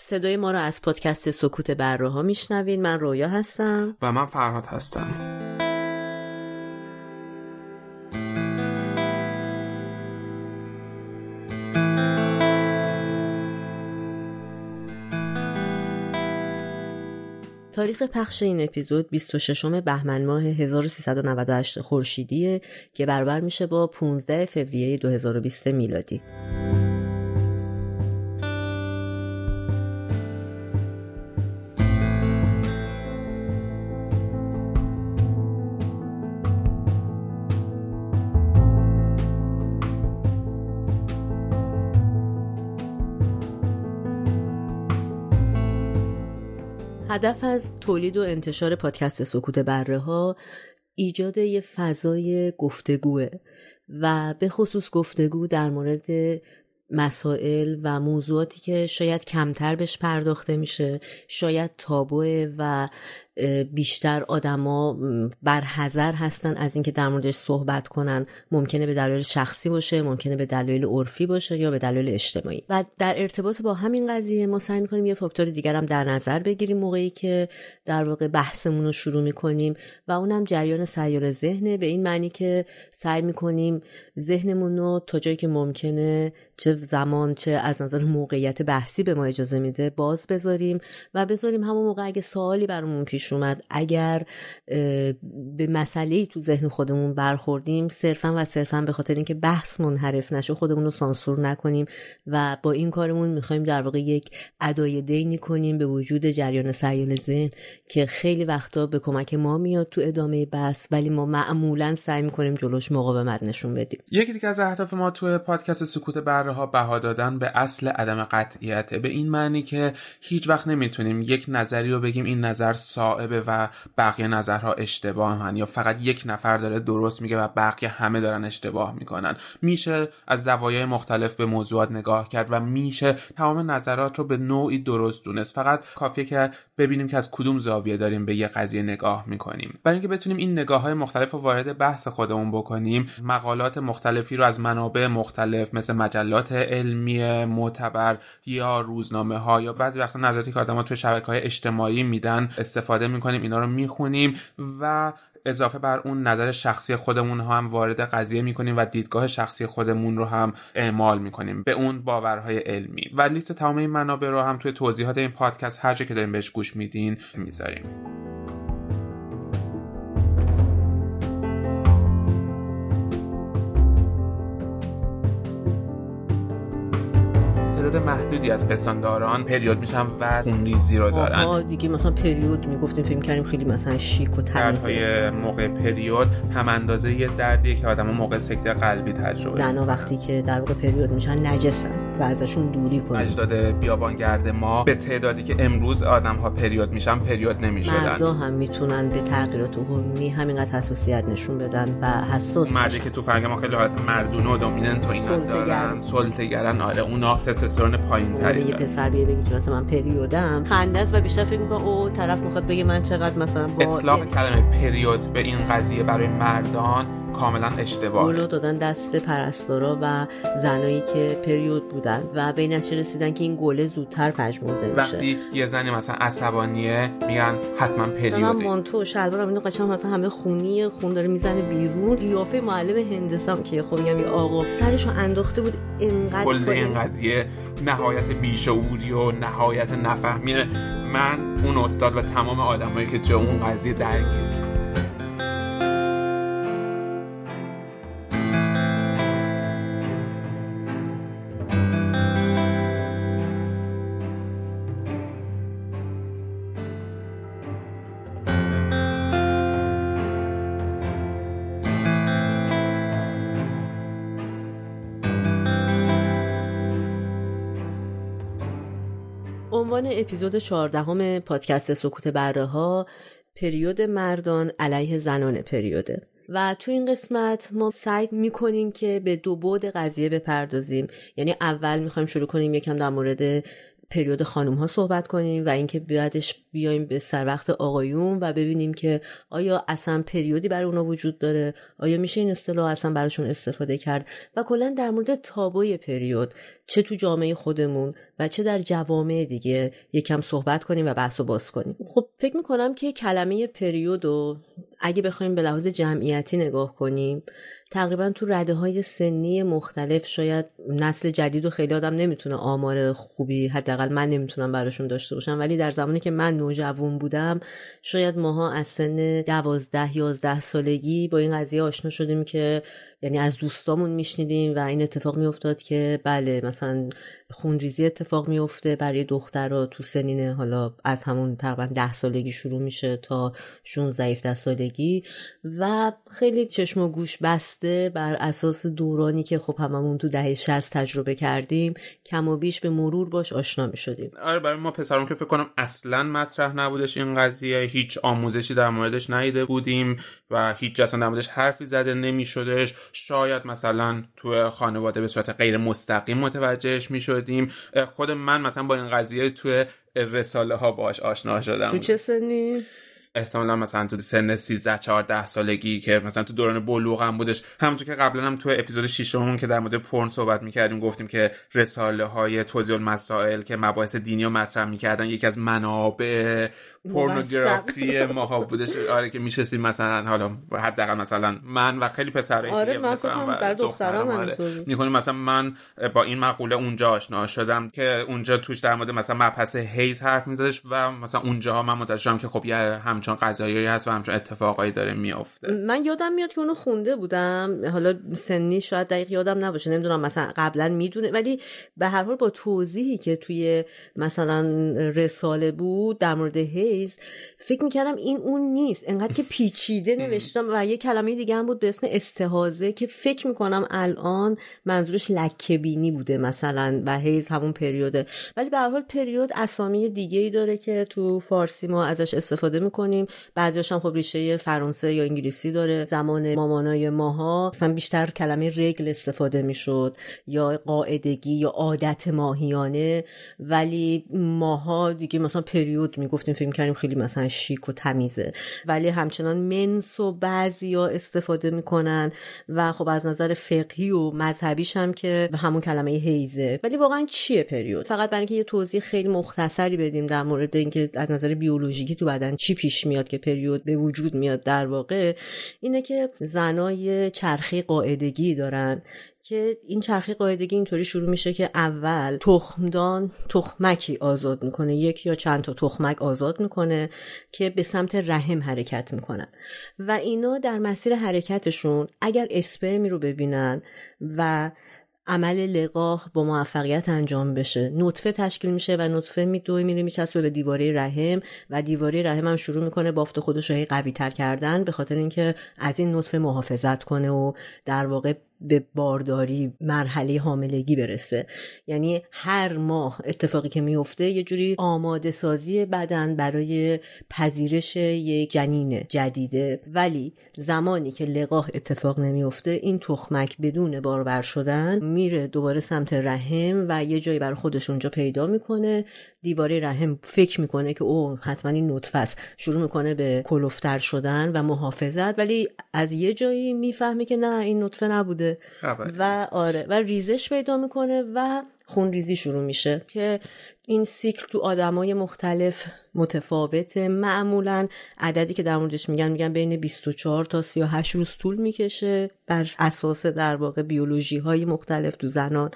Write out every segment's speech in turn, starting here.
صدای ما را از پادکست سکوت بره ها میشنوین من رویا هستم. و من فرهاد هستم. تاریخ پخش این اپیزود 26 بهمن ماه 1398 خورشیدیه که برابر میشه با 15 فوریه 2020 میلادی. هدف از تولید و انتشار پادکست سکوت بره ها ایجاد یه فضای گفتگوه و به خصوص گفتگو در مورد مسائل و موضوعاتی که شاید کمتر بهش پرداخته میشه شاید تابوه و بیشتر آدما برحذر هستن از اینکه در موردش صحبت کنن. ممکنه به دلایل شخصی باشه ممکنه به دلایل عرفی باشه یا به دلایل اجتماعی. و در ارتباط با همین قضیه ما سعی می‌کنیم یه فاکتور دیگر هم در نظر بگیریم موقعی که در واقع بحثمون رو شروع می‌کنیم. و اونم جریان سیال ذهنه. به این معنی که سعی می‌کنیم ذهنمون رو تا جایی که ممکنه چه زمان چه از نظر موقعیت بحثی به ما اجازه میده باز بذاریم. و بذاریم همون موقع اگه سوالی برامون پیش اومد. اگر به مسئله تو ذهن خودمون برخوردیم صرفا و صرفا به خاطر اینکه بحث منحرف نشه خودمون رو سانسور نکنیم و با این کارمون می‌خوایم در واقع یک ادای دینی کنیم به وجود جریان سیال ذهن که خیلی وقتا به کمک ما میاد تو ادامه بحث ولی ما معمولا سعی می‌کنیم جلوش مقاومت نشون بدیم. یکی دیگه از اهداف ما تو پادکست سکوت بره ها بها دادن به اصل عدم قطعیته. به این معنی که هیچ وقت نمی‌تونیم یک نظری رو بگیم این نظر صائبه و بقیه نظرها اشتباهن یا فقط یک نفر داره درست میگه و بقیه همه دارن اشتباه می‌کنن. میشه از زوایای مختلف به موضوعات نگاه کرد و میشه تمام نظرات رو به نوعی درست دونست. فقط کافیه که ببینیم که از کدوم زاویه داریم به یه قضیه نگاه می‌کنیم. برای اینکه بتونیم این نگاه های مختلف رو وارد بحث خودمون بکنیم مقالات مختلفی رو از منابع مختلف مثل مجلات علمی معتبر یا روزنامه ها یا بعضی وقتا نظراتی که آدم‌ها توی شبکه های اجتماعی میدن استفاده می‌کنیم اینا رو می‌خونیم و اضافه بر اون نظر شخصی خودمون هم وارد قضیه می‌کنیم و دیدگاه شخصی خودمون رو هم اعمال می‌کنیم به اون باورهای علمی. و لیست تمام این منابع رو هم توی توضیحات این پادکست هر که داریم بهش گوش میدین می‌ذاریم. تعداد محدودی از پستانداران پریود میشن و خونریزی رو دارن. ما دیگه مثلا پریود می‌گفتیم فیلم کردیم خیلی مثلا شیک و دردهای موقع پریود هم اندازه یه دردیه که آدم موقع سکته قلبی تجربه. زنا وقتی که در واقع پریود میشن نجسن. و ازشون دوری کنیم. اجداد بیابانگرد ما به تعدادی که امروز آدم ها پریود میشن پریود نمی‌شدن. مردا هم می‌تونن به تغییرات هورمونی همینقدر حساسیت نشون بدن و حساس مردی که تو فرنگ ما خیلی حالت مردونه و دومیننت و اینا دارن. سلطه‌گرن. آره اونا تستوسترون پایین تری یه پسر بیه بگی مثلا من پریودم. خنده و بیشتر فکر می‌کنه او طرف می‌خواد بگه من چقدر مثلا با اطلاق کلمه پریود به این قضیه برای مردان کاملا اشتباه. گلو دادن دست پرستارا و زنایی که پریود بودن و به این رسیدن که این گله زودتر پژمرده میشه. وقتی یه زنی مثلا عصبانیه میگن حتما پریوده. من مانتو شلوارم اینو قشنگ مثلا همه خونی خون داره می‌زنه بیرون. قیافه معلم هندسام که خب میگم آقا سرشو انداخته بود اینقدر کل این قضیه نهایت بیشعوری و نهایت نفهمیه. من اون استاد و تمام آدمایی که تو اون قضیه درگیر اپیزود 14 پادکست سکوت بره ها پریود مردان علیه زنان پریوده. و تو این قسمت ما سعی می‌کنیم که به دو بود قضیه بپردازیم. یعنی اول می‌خوایم شروع کنیم یکم در مورد پریود خانم ها صحبت کنیم و اینکه بعدش بیایم به سر وقت آقایون و ببینیم که آیا اصلا پریودی برای اونا وجود داره؟ آیا میشه این اصطلاح اصلا براشون استفاده کرد؟ و کلا در مورد تابوی پریود چه تو جامعه خودمون و چه در جوامع دیگه یکم صحبت کنیم و بحث و باز کنیم. خب فکر می‌کنم که کلمه پریود رو اگه بخوایم به لحاظ جمعیتی نگاه کنیم تقریبا تو رده های سنی مختلف شاید نسل جدید و خیلی آدم نمی‌تونه آمار خوبی حداقل من نمی‌تونم براشون داشته باشم. ولی در زمانی که من نوجوان بودم شاید ماها از سن دوازده یازده سالگی با این قضیه آشنا شدیم که یعنی از دوستامون میشنیدیم و این اتفاق میافتاد که بله مثلا خونریزی اتفاق میفته برای دخترها تو سنین حالا از همون تقریبا ده سالگی شروع میشه تا 16 17 سالگی و خیلی چشم و گوش بسته بر اساس دورانی که خب هممون تو دهه 60 تجربه کردیم. کم و بیش به مرور باش آشنا می‌شدیم. آره برای ما پسرم که فکر کنم اصلا مطرح نبودش این قضیه. هیچ آموزشی در موردش ندیده بودیم و هیچ اصلا در موردش حرفی زده نمیشدش. شاید مثلا تو خانواده به صورت غیر مستقیم متوجهش می‌شدیم خود من مثلا با این قضیه تو رساله ها باش آشنا شدم. تو چه سنی؟ احتمالا مثلا تو سن 13 14 سالگی که مثلا تو دوران بلوغم بودش. همونطور که قبلا هم تو اپیزود 6 که در مورد پرن صحبت می‌کردیم گفتیم که رساله های توضیح المسائل که مباحث دینی رو مطرح می‌کردن یکی از منابع پورنوگرافی ماها بودش. آره که میشستیم مثلا حالا حداقل مثلا من و خیلی پسرای آره من فکر دخترام آره. می‌کنیم مثلا من با این مقوله اونجا آشنا شدم که اونجا توش در مورد مثلا مبحث هیز حرف میزدش و مثلا اونجاها من متوجه شدم که خب یه همچون قضایی هست و همچون اتفاقایی داره میافته. من یادم میاد که اونو خونده بودم. حالا سنی شاید دقیق یادم نباشه نمی‌دونم مثلا قبلا می‌دونه. ولی به هر حال با توضیحی که توی مثلا رساله بود در مورد هیز فکر می‌کردم این اون نیست. انقدر که پیچیده نوشتم و یه کلمه دیگه هم بود به اسم استهازه که فکر می‌کنم الان منظورش لکه بینی بوده مثلا و هیز همون پریوده. ولی به هر حال پریود اسامی دیگه ای داره که تو فارسی ما ازش استفاده می‌کنیم. بعضیش هم خب ریشه فرانسه یا انگلیسی داره. زمان مامانای ماها مثلا بیشتر کلمه رگل استفاده می‌شد یا قاعدگی یا عادت ماهیانه. ولی ماها دیگه مثلا پریود می‌گفتیم فکر کردیم خیلی مثلا شیک و تمیزه. ولی همچنان منس و استفاده می‌کنن و خب از نظر فقهی و مذهبیش هم که همون کلمه هیزه ولی واقعا چیه پریود؟ فقط برای اینکه یه توضیح خیلی مختصری بدیم در مورد اینکه از نظر بیولوژیکی تو بدن چی پیش میاد که پریود به وجود میاد در واقع اینه که زنای چرخی قاعدگی دارن که این چرخی قاعدگی اینطوری شروع میشه که اول تخمدان تخمکی آزاد می‌کنه یک یا چند تا تخمک آزاد می‌کنه که به سمت رحم حرکت می‌کنن. و اینا در مسیر حرکتشون اگر اسپرمی رو ببینن و عمل لقاح با موفقیت انجام بشه. نطفه تشکیل میشه و نطفه میدوی میره میچسبه به دیواره رحم و دیواره رحم هم شروع می‌کنه بافت خودش رو قوی تر کردن به خاطر اینکه از این نطفه محافظت کنه و در واقع به بارداری مرحله حاملگی برسه. یعنی هر ماه اتفاقی که میفته یه جوری آماده سازی بدن برای پذیرش یک جنین جدیده. ولی زمانی که لقاح اتفاق نمیفته این تخمک بدون بارور شدن میره دوباره سمت رحم و یه جایی بر خودش اونجا پیدا می‌کنه دیواره رحم فکر می‌کنه که او حتما این نطفه است. شروع می‌کنه به کلوفتر شدن و محافظت ولی از یه جایی می‌فهمه که نه این نطفه نبوده. و آره و ریزش پیدا می‌کنه و خون ریزی شروع میشه که این سیکل تو آدمای مختلف متفاوته معمولا عددی که در موردش میگن میگن بین 24 تا 38 روز طول می‌کشه بر اساس در واقع بیولوژی های مختلف تو زنان.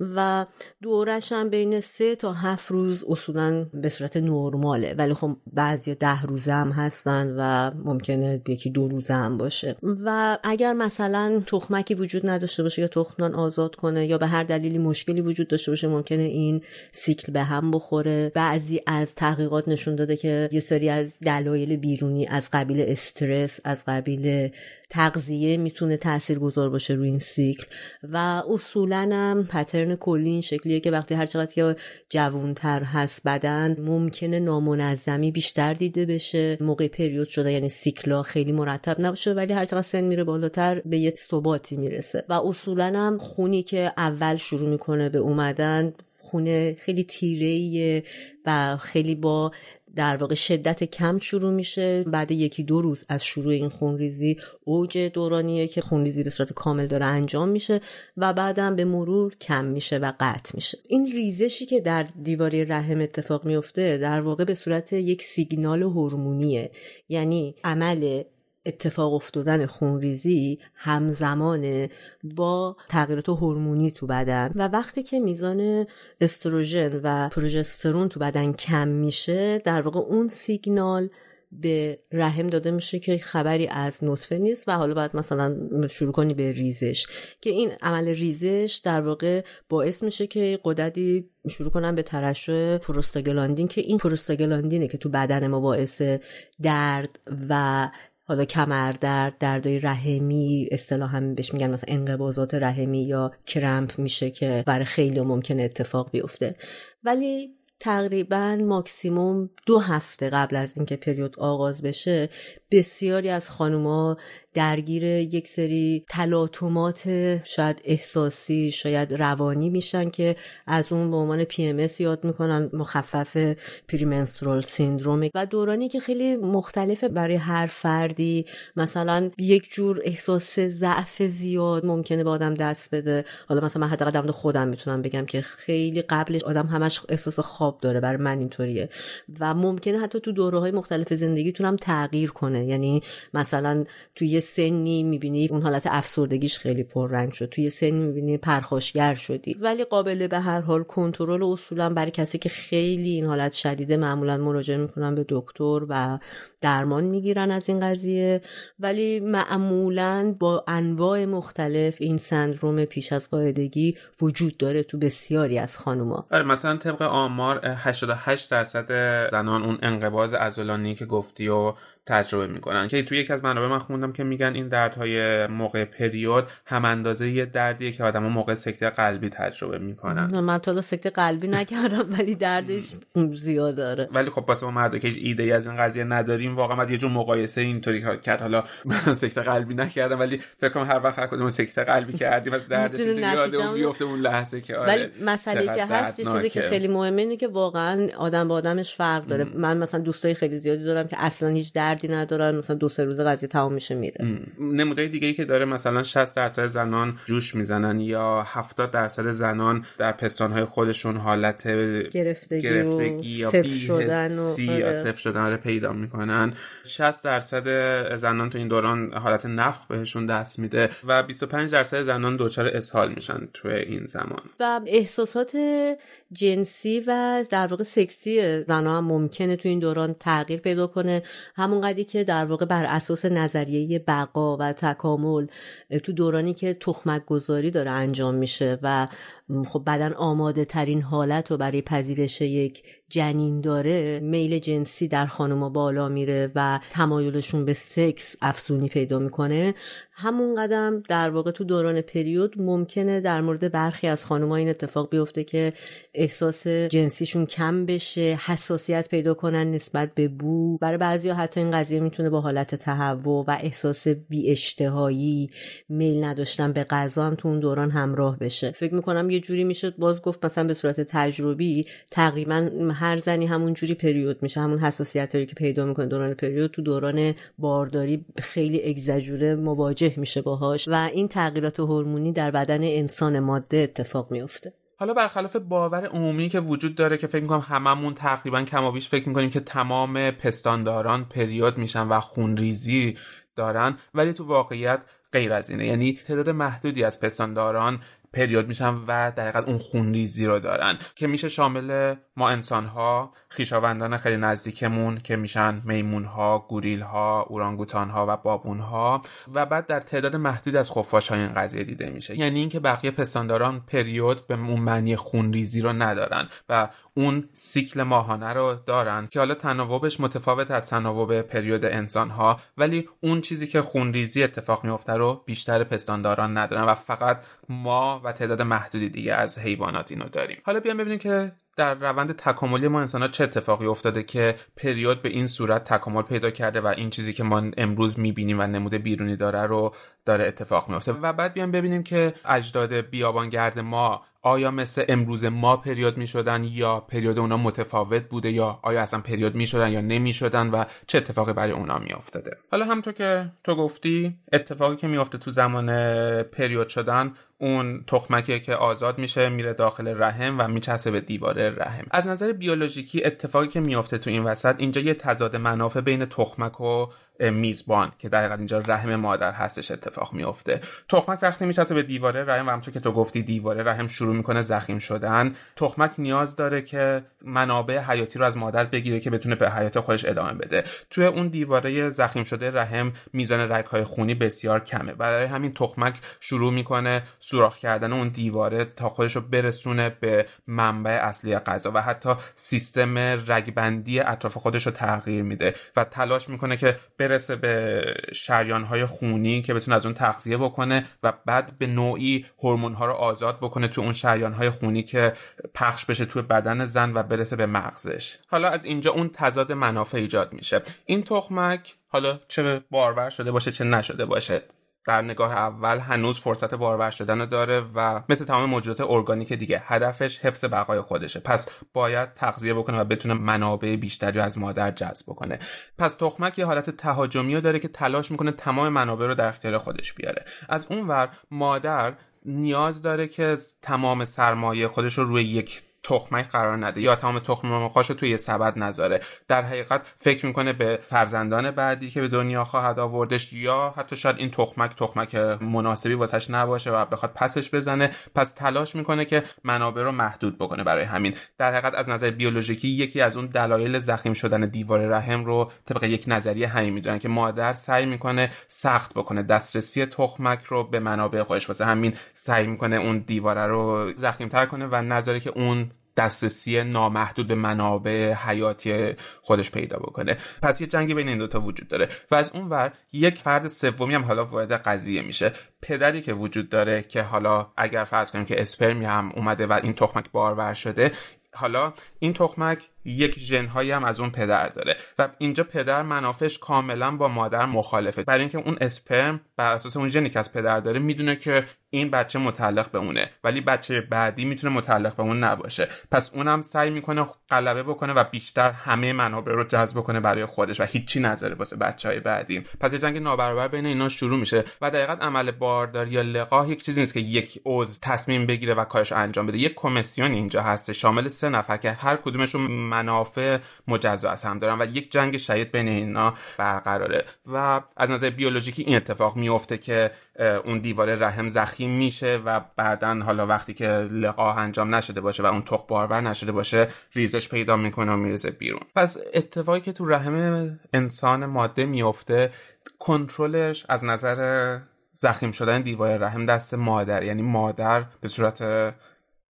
و دورش هم بین 3 تا 7 روز اصولا به صورت نرماله. ولی خب بعضی ده روزه هم هستن و ممکنه یکی دو روزه هم باشه. و اگر مثلا تخمکی وجود نداشته باشه یا تخمدان آزاد کنه یا به هر دلیلی مشکلی وجود داشته باشه ممکنه این سیکل به هم بخوره. بعضی از تحقیقات نشون داده که یه سری از دلایل بیرونی از قبیل استرس از قبیل تغذیه می‌تونه تأثیر گذار باشه روی این سیکل. و اصولا هم پترن کلی این شکلیه که وقتی هر چقدر که جوونتر هست بدن ممکنه نامنظمی بیشتر دیده بشه. موقع پریود شده یعنی سیکلا خیلی مرتب نباشه ولی هر چقدر سن میره بالاتر به یه ثباتی می‌رسه. و اصولا هم خونی که اول شروع می‌کنه به اومدن خونه خیلی تیره و خیلی با در واقع شدت کم شروع میشه. بعد یکی دو روز از شروع این خونریزی اوج دورانیه که خونریزی به صورت کامل داره انجام میشه و بعدم به مرور کم میشه و قطع میشه. این ریزشی که در دیواری رحم اتفاق میفته در واقع به صورت یک سیگنال هورمونیه. یعنی عمل اتفاق افتادن خونریزی همزمانه با تغییرات هورمونی تو بدن و وقتی که میزان استروژن و پروژسترون تو بدن کم میشه در واقع اون سیگنال به رحم داده میشه که خبری از نطفه نیست و حالا باید مثلا شروع کنی به ریزش که این عمل ریزش در واقع باعث میشه که قدرتی شروع کنن به ترشح پروستاگلاندین که این پروستاگلاندینه که تو بدن ما باعث درد و حالا کمردرد دردای رحمی هم بهش میگن مثلا انقباضات رحمی یا کرمپ میشه که برای خیلی ممکنه اتفاق بیفته. ولی تقریبا ماکسیموم دو هفته قبل از اینکه پریود آغاز بشه بسیاری از خانوما درگیر یک سری تلاطمات شاید احساسی شاید روانی میشن که از اون به عنوان پی یاد می‌کنن مخفف پریمنسترول سیندروم. و دورانی که خیلی مختلفه برای هر فردی مثلا یک جور احساس ضعف زیاد ممکنه به آدم دست بده. حالا مثلا من حداقل خودم می‌تونم بگم که خیلی قبلش آدم همش احساس خواب داره برای من اینطوریه. و ممکنه حتی تو دوره های مختلف زندگیتونم تغییر کنه. یعنی مثلا توی سنی می‌بینی اون حالت افسردگیش خیلی پررنگ شد. توی سنی می‌بینی پرخاشگر شدی. ولی قابل به هر حال کنترل اصولا برای کسی که خیلی این حالت شدیده معمولا مراجعه می‌کنن به دکتر و درمان می‌گیرن از این قضیه. ولی معمولا با انواع مختلف این سندروم پیش از قاعدگی وجود داره تو بسیاری از خانوما. آره مثلا طبق آمار 88 درصد زنان اون انقباض عضلانی که گفتی و تجربه می‌کنن. که توی یکی از منابع من خوندم که میگن این دردهای موقع پریود هم اندازه یه دردیه که آدم موقع سکته قلبی تجربه می‌کنن. من تا سکته قلبی نکردم ولی دردش زیاد داره. ولی خب واسه ما مردا که ایده ای از این قضیه نداریم واقعا من یه جور مقایسه اینطوری کرد. حالا من سکته قلبی نکردم ولی فکر کنم هر وقت هر کدوم سکته قلبی کردیم از دردش یاد اون بیفته اون لحظه که آره ولی مسئله که هست چیزی که خیلی مهمه اینه که واقعا آدم با آدمش فرق داره. من مثلا دوستای خیلی زیادی دارم که اصلا هیچ دردی ندارن مثلا دو سه روز قضیه تمام میشه میره. نمونه دیگه ای که داره مثلا 60 درصد زنان جوش می‌زنن یا 70 درصد زنان در پستانهای خودشون حالت گرفتگی, گرفتگی یا صفر شدن و یا آره. صفر شدن رو پیدا می‌کنن. 60 درصد زنان تو این دوران حالت نفخ بهشون دست میده و 25 درصد زنان دچار اسهال میشن تو این زمان. و احساسات جنسی و در واقع سکسی زنها هم ممکنه تو این دوران تغییر پیدا کنه. همون قدی که در واقع بر اساس نظریه بقا و تکامل تو دورانی که تخمک گذاری داره انجام میشه و خب بدن آماده ترین حالت رو برای پذیرش یک جنین داره میل جنسی در خانوما بالا میره و تمایلشون به سکس افزونی پیدا می‌کنه. همون قدم در واقع تو دوران پریود ممکنه در مورد برخی از خانوما این اتفاق بیفته که احساس جنسیشون کم بشه حساسیت پیدا کنن نسبت به بو. برای بعضی حتی این قضیه می‌تونه با حالت تهوع و احساس بی اشتهایی میل نداشتن به غذا هم تو اون دوران همراه بشه. فکر می‌کنم یه جوری میشه باز گفت مثلا به صورت تجربی تقریبا هر زنی همون جوری پریود میشه. همون حساسیت که پیدا می‌کنه دوران پریود تو دوران بارداری خیلی اگزجوره مواجه میشه باهاش و این تغییرات هورمونی در بدن انسان ماده اتفاق میفته حالا برخلاف باور عمومی که وجود داره که فکر می‌کنم هممون تقریبا کمابیش فکر می‌کنیم که تمام پستانداران پریود میشن و خونریزی دارن ولی تو واقعیت غیر از اینه. یعنی تعداد محدودی از پستانداران پریود میشن و در اون خونریزی رو دارن که میشه شامل ما انسان ها خیشاوندان خیلی نزدیکمون که میشن میمون ها گوریل ها اورانگوتان ها و بابون ها و بعد در تعداد محدود از خفاش های این قضیه دیده میشه. یعنی اینکه بقیه پستانداران پریود به اون معنی خونریزی رو ندارن و اون سیکل ماهانه رو دارن که حالا تناوبش متفاوت از تناوب پریود انسان ها ولی اون چیزی که خونریزی اتفاق میفته رو بیشتر پستانداران ندارن و فقط ما و تعداد محدودی دیگه از حیوانات اینو داریم. حالا بیام ببینیم که در روند تکاملی ما انسان ها چه اتفاقی افتاده که پریود به این صورت تکامل پیدا کرده و این چیزی که ما امروز می‌بینیم و نمود بیرونی داره رو داره اتفاق میفته و بعد بیام ببینیم که اجداد بیابانگرد ما آیا مثل امروز ما پریود می شدن یا پریود اونا متفاوت بوده یا آیا اصلا پریود می شدن یا نمی شدن و چه اتفاقی برای اونا می افتاده حالا همطور که تو گفتی اتفاقی که میافته تو زمان پریود شدن اون تخمکیه که آزاد میشه میره داخل رحم و میچسبه به دیواره رحم. از نظر بیولوژیکی اتفاقی که میافته تو این وسط اینجا یه تضاد منافع بین تخمک و میزبان که در اینجا رحم مادر هستش اتفاق میفته تخمک وقتی میچسبه به دیواره رحم و همونطور که تو گفتی دیواره رحم شروع می‌کنه زخیم شدن. تخمک نیاز داره که منابع حیاتی رو از مادر بگیره که بتونه به حیات خودش ادامه بده. توی اون دیواره زخیم شده رحم میزان رگ های خونی بسیار کمه. برای همین تخمک شروع می‌کنه سوراخ کردن اون دیواره تا خودش رو برسونه به منبع اصلی غذا و حتی سیستم رگبندی اطراف خودش رو تغییر میده و تلاش می‌کنه که برسه به شریان های خونی که بتونه از اون تغذیه بکنه و بعد به نوعی هورمون ها رو آزاد بکنه تو اون شریان های خونی که پخش بشه توی بدن زن و برسه به مغزش. حالا از اینجا اون تضاد منافع ایجاد میشه. این تخمک حالا چه بارور شده باشه چه نشده باشه. در نگاه اول هنوز فرصت بارور شدن داره و مثل تمام موجودات ارگانیک دیگه هدفش حفظ بقای خودشه. پس باید تغذیه بکنه و بتونه منابع بیشتری از مادر جذب بکنه. پس تخمک یه حالت تهاجمی رو داره که تلاش می‌کنه تمام منابع رو در اختیار خودش بیاره. از اونور مادر نیاز داره که تمام سرمایه خودش رو روی یک تخمک قرار نده یا تمام تخم مرغاش توی یه سبد نذاره. در حقیقت فکر می‌کنه به فرزندان بعدی که به دنیا خواهد آوردش یا حتی شاید این تخمک تخمک مناسبی واسش نباشه و بخواد پسش بزنه. پس تلاش می‌کنه که منابع رو محدود بکنه برای همین. در حقیقت از نظر بیولوژیکی یکی از اون دلایل زخیم شدن دیوار رحم رو طبق یک نظریه همین می‌دونن که مادر سعی می‌کنه سخت بکنه. دسترسی تخمک رو به منابع خودش واسه همین سعی می‌کنه اون دیواره رو زخیمتر کنه و نظری که اون دسترسی نامحدود به منابع حیاتی خودش پیدا بکنه. پس یه جنگی بین این دوتا وجود داره. و از اون ور یک فرد سومی هم حالا وارد قضیه میشه. پدری که وجود داره که حالا اگر فرض کنیم که اسپرمی هم اومده و این تخمک بارور شده حالا این تخمک یک ژنهایی هم از اون پدر داره. و اینجا پدر منافش کاملا با مادر مخالفه. برای اینکه اون اسپرم بر اساس اون ژنی که از پدر داره می‌دونه که این بچه متعلق به اونه. ولی بچه بعدی می‌تونه متعلق به اون نباشه. پس اونم سعی می‌کنه غلبه بکنه و بیشتر همه منابع رو جذب کنه برای خودش و هیچی نذاره واسه بچه های بعدی. پس یه جنگ نابرابر بین اینا شروع میشه و دقیقا عمل بارداری یا لقاح یک چیزی نیست که یک عضو تصمیم بگیره و کارش انجام بده. یک کمیسیون اینجا هست شامل سه نفر که هر کدومشون منافع مجزا از هم دارن و یک جنگ شدید بین اینا برقراره. و از نظر بیولوژیکی این اتفاق میفته که اون دیواره رحم زخیم میشه و بعدا حالا وقتی که لقاح انجام نشده باشه و اون تخم بارور نشده باشه ریزش پیدا می‌کنه و میرزه بیرون. پس اتفاقی که تو رحم انسان ماده میفته کنترلش از نظر زخیم شدن دیواره رحم دست مادر یعنی مادر به صورت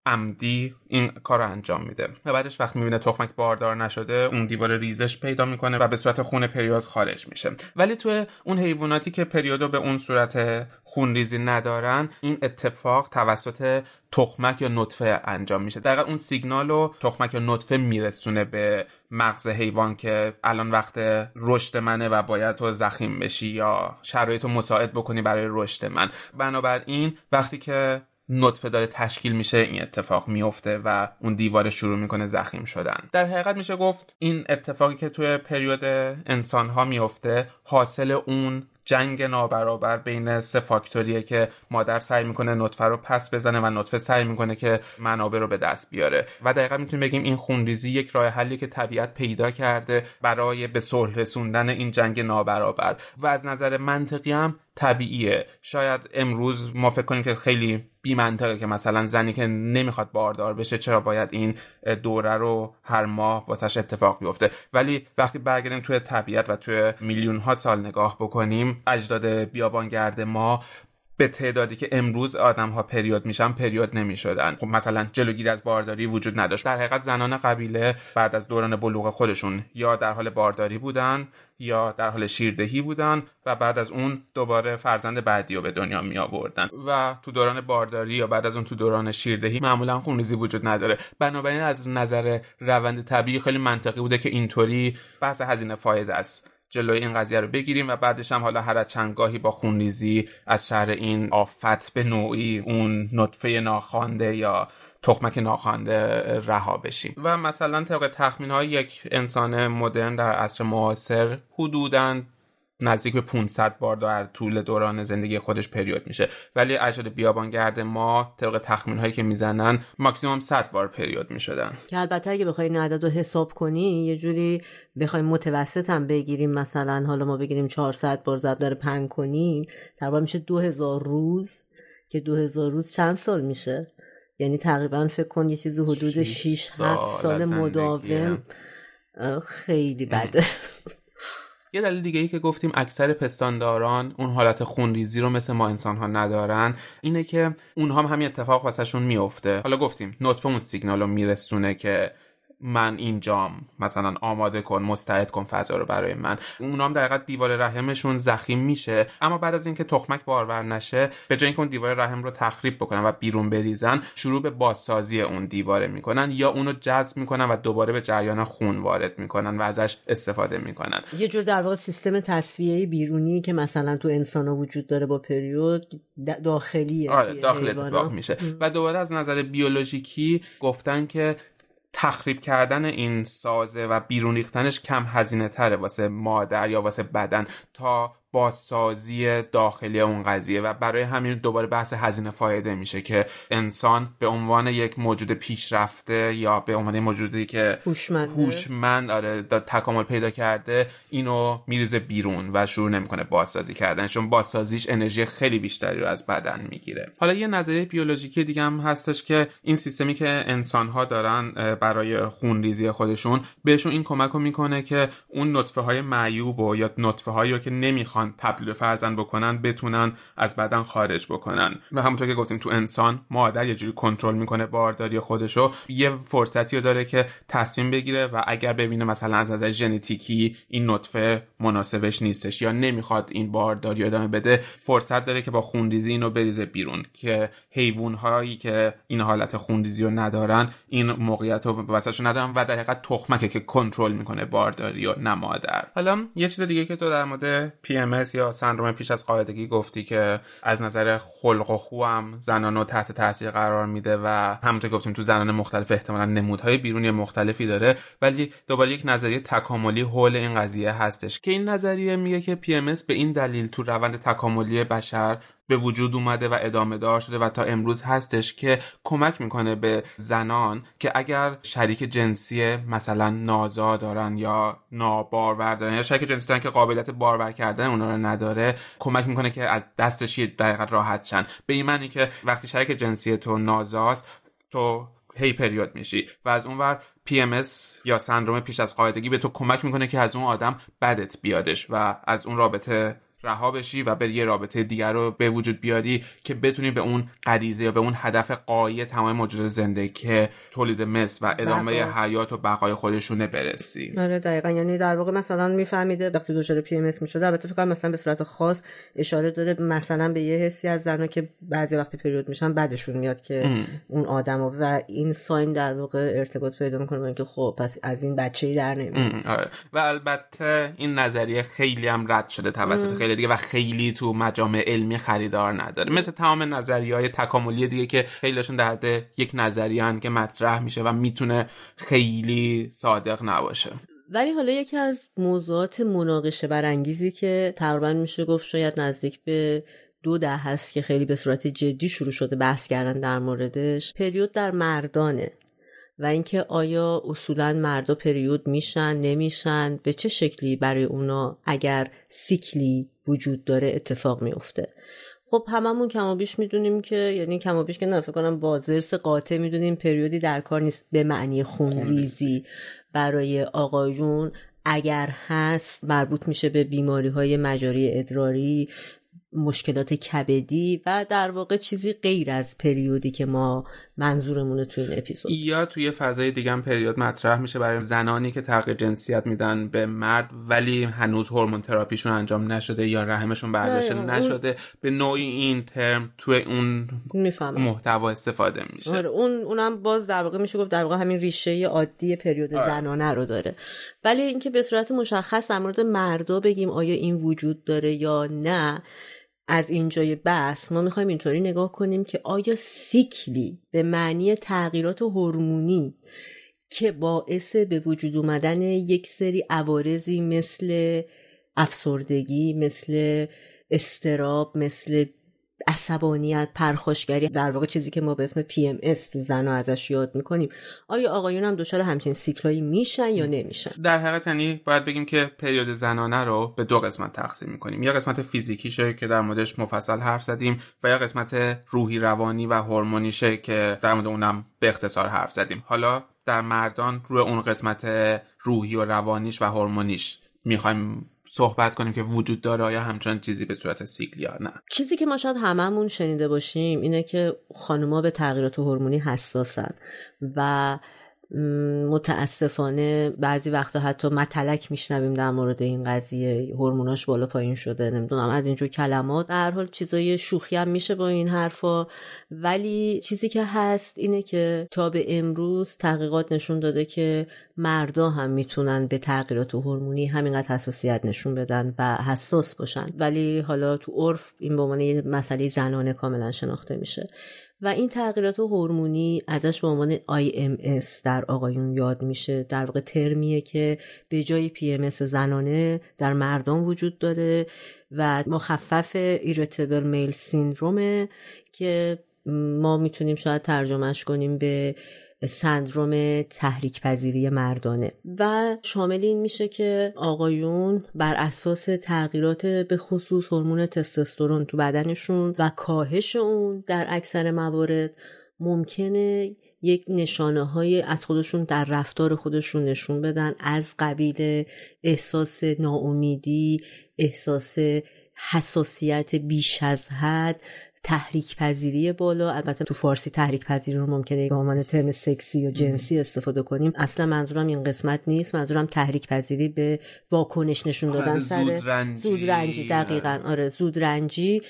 عمدی این کار رو انجام میده. و بعدش وقت می‌بینه تخمک باردار نشده اون دیوار ریزش پیدا می‌کنه و به صورت خون پریود خارج میشه. ولی تو اون حیواناتی که پریود به اون صورت خون ریزی ندارن این اتفاق توسط تخمک یا نطفه انجام میشه. دقیقا اون سیگنال رو تخمک یا نطفه میرسونه به مغز حیوان که الان وقت رشد منه و باید تو زخیم بشی یا شرایط رو مساعد بکنی برای رشد من. بنابراین وقتی که نطفه داره تشکیل میشه این اتفاق میفته و اون دیوار شروع می‌کنه زخیم شدن. در حقیقت میشه گفت این اتفاقی که توی پریود انسان ها میفته حاصل اون جنگ نابرابر بین سه فاکتوریه که مادر سعی می‌کنه نطفه رو پس بزنه و نطفه سعی می‌کنه که منابع رو به دست بیاره. و دقیقا می‌تونیم بگیم این خونریزی یک راه حلی که طبیعت پیدا کرده برای به صلح رسوندن این جنگ نابرابر. و از نظر منطقی هم طبیعیه. شاید امروز ما فکر کنیم که خیلی بیمنطقه که مثلا زنی که نمی‌خواد باردار بشه چرا باید این دوره رو هر ماه واسش اتفاق بیفته؟ ولی وقتی برگردیم توی طبیعت و توی میلیون ها سال نگاه بکنیم اجداد بیابانگرد ما به تعدادی که امروز آدم ها پریود میشن پریود نمی‌شدن. خب مثلا جلوگیری از بارداری وجود نداشت. در حقیقت زنان قبیله بعد از دوران بلوغ خودشون یا در حال بارداری بودن یا در حال شیردهی بودن و بعد از اون دوباره فرزند بعدی رو به دنیا می آوردن. و تو دوران بارداری یا بعد از اون تو دوران شیردهی معمولا خونریزی وجود نداره. بنابراین از نظر روند طبیعی خیلی منطقی بوده که اینطوری بحث هزینه فایده است. جلوی این قضیه رو بگیریم و بعدش هم حالا هر چندگاهی با خونریزی از شهر این آفت به نوعی اون نطفه ناخوانده یا تخمک ناخوانده رها بشیم. و مثلا طبق تخمین های یک انسان مدرن در عصر معاصر حدوداً نزدیک به 500 بار در طول دوران زندگی خودش پریود میشه. ولی اجداد بیابانگرد ما طبق تخمین هایی که می‌زنن ماکسیموم 100 بار پریود می‌شدن. که البته اگه بخوای این عدد رو حساب کنی یه جوری بخوایم متوسط هم بگیریم. مثلا حالا ما بگیریم 400 بار ضرب در 5 کنیم تقریبا میشه 2000 روز که 2000 روز چند سال میشه؟ یعنی تقریبا فکر کن یه چیزی حدود 6 7 سال مداوم. خیلی بده. یه دلیل دیگه ای که گفتیم اکثر پستانداران اون حالت خونریزی رو مثل ما انسان ها ندارن اینه که اونها هم همین اتفاق واسهشون میفته حالا گفتیم نطفه اون سیگنال رو میرسونه که من اینجام. مثلا آماده کن مستعد کن فضا رو برای من. اونام در حقیقت دیوار رحمشون زخیم میشه. اما بعد از اینکه تخمک بارور نشه به جای اینکه اون دیوار رحم رو تخریب بکنن و بیرون بریزن شروع به بازسازی اون دیواره می‌کنن یا اونو جذب می‌کنن و دوباره به جریان خون وارد می‌کنن و ازش استفاده می‌کنن. یه جور در واقع سیستم تصفیه بیرونی که مثلا تو انسان وجود داره با پریود داخلی آره داخل اتفاق میشه. و دوباره از نظر بیولوژیکی گفتن که تخریب کردن این سازه و بیرون ریختنش کم هزینه تره واسه مادر یا واسه بدن تا بازسازی داخلی اون قضیه و برای همین دوباره بحث هزینه فایده میشه که انسان به عنوان یک موجود پیشرفته یا به عنوان موجودی که هوشمند آره تکامل پیدا کرده اینو میریزه بیرون و شروع نمی‌کنه بازسازی کردن. چون بازسازیش انرژی خیلی بیشتری رو از بدن می‌گیره. حالا یه نظریه بیولوژیکی دیگه هم هستش که این سیستمی که انسان ها دارن برای خونریزی خودشون بهشون این کمک رو می‌کنه که اون نطفه های معیوب و یا نطفه هایی رو که نمی‌خوان تبدیل فرزند بکنن بتونن از بدن خارج بکنن. و همونطور که گفتیم تو انسان مادر یه جوری کنترل می‌کنه بارداری خودشو. یه فرصتی رو داره که تصمیم بگیره و اگر ببینه مثلا از نظر ژنتیکی این نطفه مناسبش نیستش یا نمی‌خواد این بارداری ادامه بده فرصت داره که با خونریزی اینو بریزه بیرون. که حیوان هایی که این حالت خونریزی رو ندارن این موقعیت رو ندارن و در حقیقت تخمکه که کنترل می‌کنه بارداری و نمادر حالا یه چیز دیگه که تو در مورد PMS یا سندروم پیش از قاعدگی گفتی که از نظر خلق و خو هم زنان رو تحت تاثیر قرار میده و همونطور گفتیم تو زنان مختلف احتمالا نمودهای بیرونی مختلفی داره ولی دوباره یک نظریه تکاملی حول این قضیه هستش که این نظریه میگه که PMS به این دلیل تو روند تکاملی بشر به وجود اومده و ادامه دار شده و تا امروز هستش که کمک می‌کنه به زنان که اگر شریک جنسی مثلا نازا دارن یا نابارور دارن یا شریک جنسی دارن که قابلیت بارور کردن اونا رو نداره کمک می‌کنه که از دستش یه دقیقه راحت شن. به این معنی که وقتی شریک جنسی تو نازاست تو هی پریود میشی و از اونور PMS یا سندروم پیش از قاعدگی به تو کمک می‌کنه که از اون آدم بدت بیادش و از اون رابطه رها بشی و بری یه رابطه دیگر رو به وجود بیاری که بتونی به اون غریزه یا به اون هدف قایی تمام موجود زنده که تولید مثل و ادامه حیات و بقای خودشونه برسی. آره دقیقا. یعنی در واقع مثلا میفهمیده وقتی دچار PMS می‌شده البته فکر مثلا به صورت خاص اشاره داده مثلا به یه حسی از زنا که بعضی وقتی پریود میشن بعدشون میاد که ام. اون آدم و این sign در واقع ارتباط پیدا می‌کنه که خب پس از این بچه‌ای در نمیاد. آره. و البته این نظریه خیلی هم رد شده توسط خیلی دیگه و خیلی تو مجامع علمی خریدار نداره. مثل تمام نظریه های تکاملی دیگه که خیلیشون در حد یک نظریه که مطرح میشه و می‌تونه خیلی صادق نباشه. ولی حالا یکی از موضوعات مناقشه برانگیزی که تقریبا میشه گفت شاید نزدیک به دو ده هست که خیلی به صورت جدی شروع شده بحث کردن در موردش پریود در مردانه و اینکه آیا اصولا مردا پریود میشن نمیشن به چه شکلی برای اونا اگر سیکلی وجود داره اتفاق میفته خب هممون کمابیش می‌دونیم که یعنی کمابیش که نه فکر کنم با زرس قاطع می‌دونیم پریودی در کار نیست به معنی خونریزی برای آقایون اگر هست مربوط میشه به بیماری های مجاری ادراری مشکلات کبدی و در واقع چیزی غیر از پریودی که ما منظورمونه توی این اپیزود. یا توی فضای دیگه هم پریود مطرح میشه برای زنانی که تغییر جنسیت میدن به مرد ولی هنوز هورمون تراپیشون انجام نشده یا رحمشون برداشته نشده به نوعی این ترم توی اون محتوا استفاده میشه. آره اون اونم باز در واقع میشه گفت در واقع همین ریشه عادی پریود آره. زنانه رو داره. ولی اینکه به صورت مشخص در مورد مردا بگیم آیا این وجود داره یا نه از اینجای بحث ما می‌خوایم اینطوری نگاه کنیم که آیا سیکلی به معنی تغییرات هورمونی که باعث به وجود اومدن یک سری عوارضی مثل افسردگی مثل استراب مثل عصبانیت پرخاشگری در واقع چیزی که ما به اسم PMS تو زن ازش یاد می‌کنیم. آیا آقایون هم دچار همچین سیکلایی میشن یا نمیشن؟ در حقیقت یعنی باید بگیم که پریود زنانه رو به دو قسمت تقسیم می‌کنیم. یا قسمت فیزیکیشه که در موردش مفصل حرف زدیم و یا قسمت روحی روانی و هورمونیشه که در مورد اونم به اختصار حرف زدیم. حالا در مردان روی اون قسمت روحی و روانیش و هورمونیش می‌خوایم صحبت کنیم که وجود داره یا همچنان چیزی به صورت سیکل یا نه؟ چیزی که ما شاید هممون شنیده باشیم اینه که خانوما به تغییرات هورمونی حساسن و متاسفانه بعضی وقتا حتی متلک میشنویم در مورد این قضیه. هورموناش بالا پایین شده. نمی‌دونم از اینجور کلمات. در حال چیزای شوخی هم میشه با این حرفا. ولی چیزی که هست اینه که تا به امروز تحقیقات نشون داده که مردا هم می‌تونن به تغییرات هورمونی همینقدر حساسیت نشون بدن و حساس باشن. ولی حالا تو عرف این به عنوان یه مسئله زنانه کاملا شناخته میشه. و این تغییرات هورمونی ازش به عنوان IMS در آقایون یاد میشه. در واقع ترمیه که به جای PMS زنانه در مردان وجود داره و مخفف ایرتبل میل سیندرومه که ما می‌تونیم شاید ترجمهش کنیم به سندروم تحریک پذیری مردانه. و شامل این میشه که آقایون بر اساس تغییرات به خصوص هورمون تستوسترون تو بدنشون و کاهش اون در اکثر موارد ممکنه یک نشانه های از خودشون در رفتار خودشون نشون بدن از قبیل احساس ناامیدی احساس حساسیت بیش از حد تحریک پذیری بالا. البته تو فارسی تحریک پذیری رو ممکنه به عنوان ترم سکسی یا جنسی استفاده کنیم. اصلا منظورم این قسمت نیست. منظورم تحریک پذیری به واکنش نشون دادن سر زود رنجی دقیقا. آره زود رنجی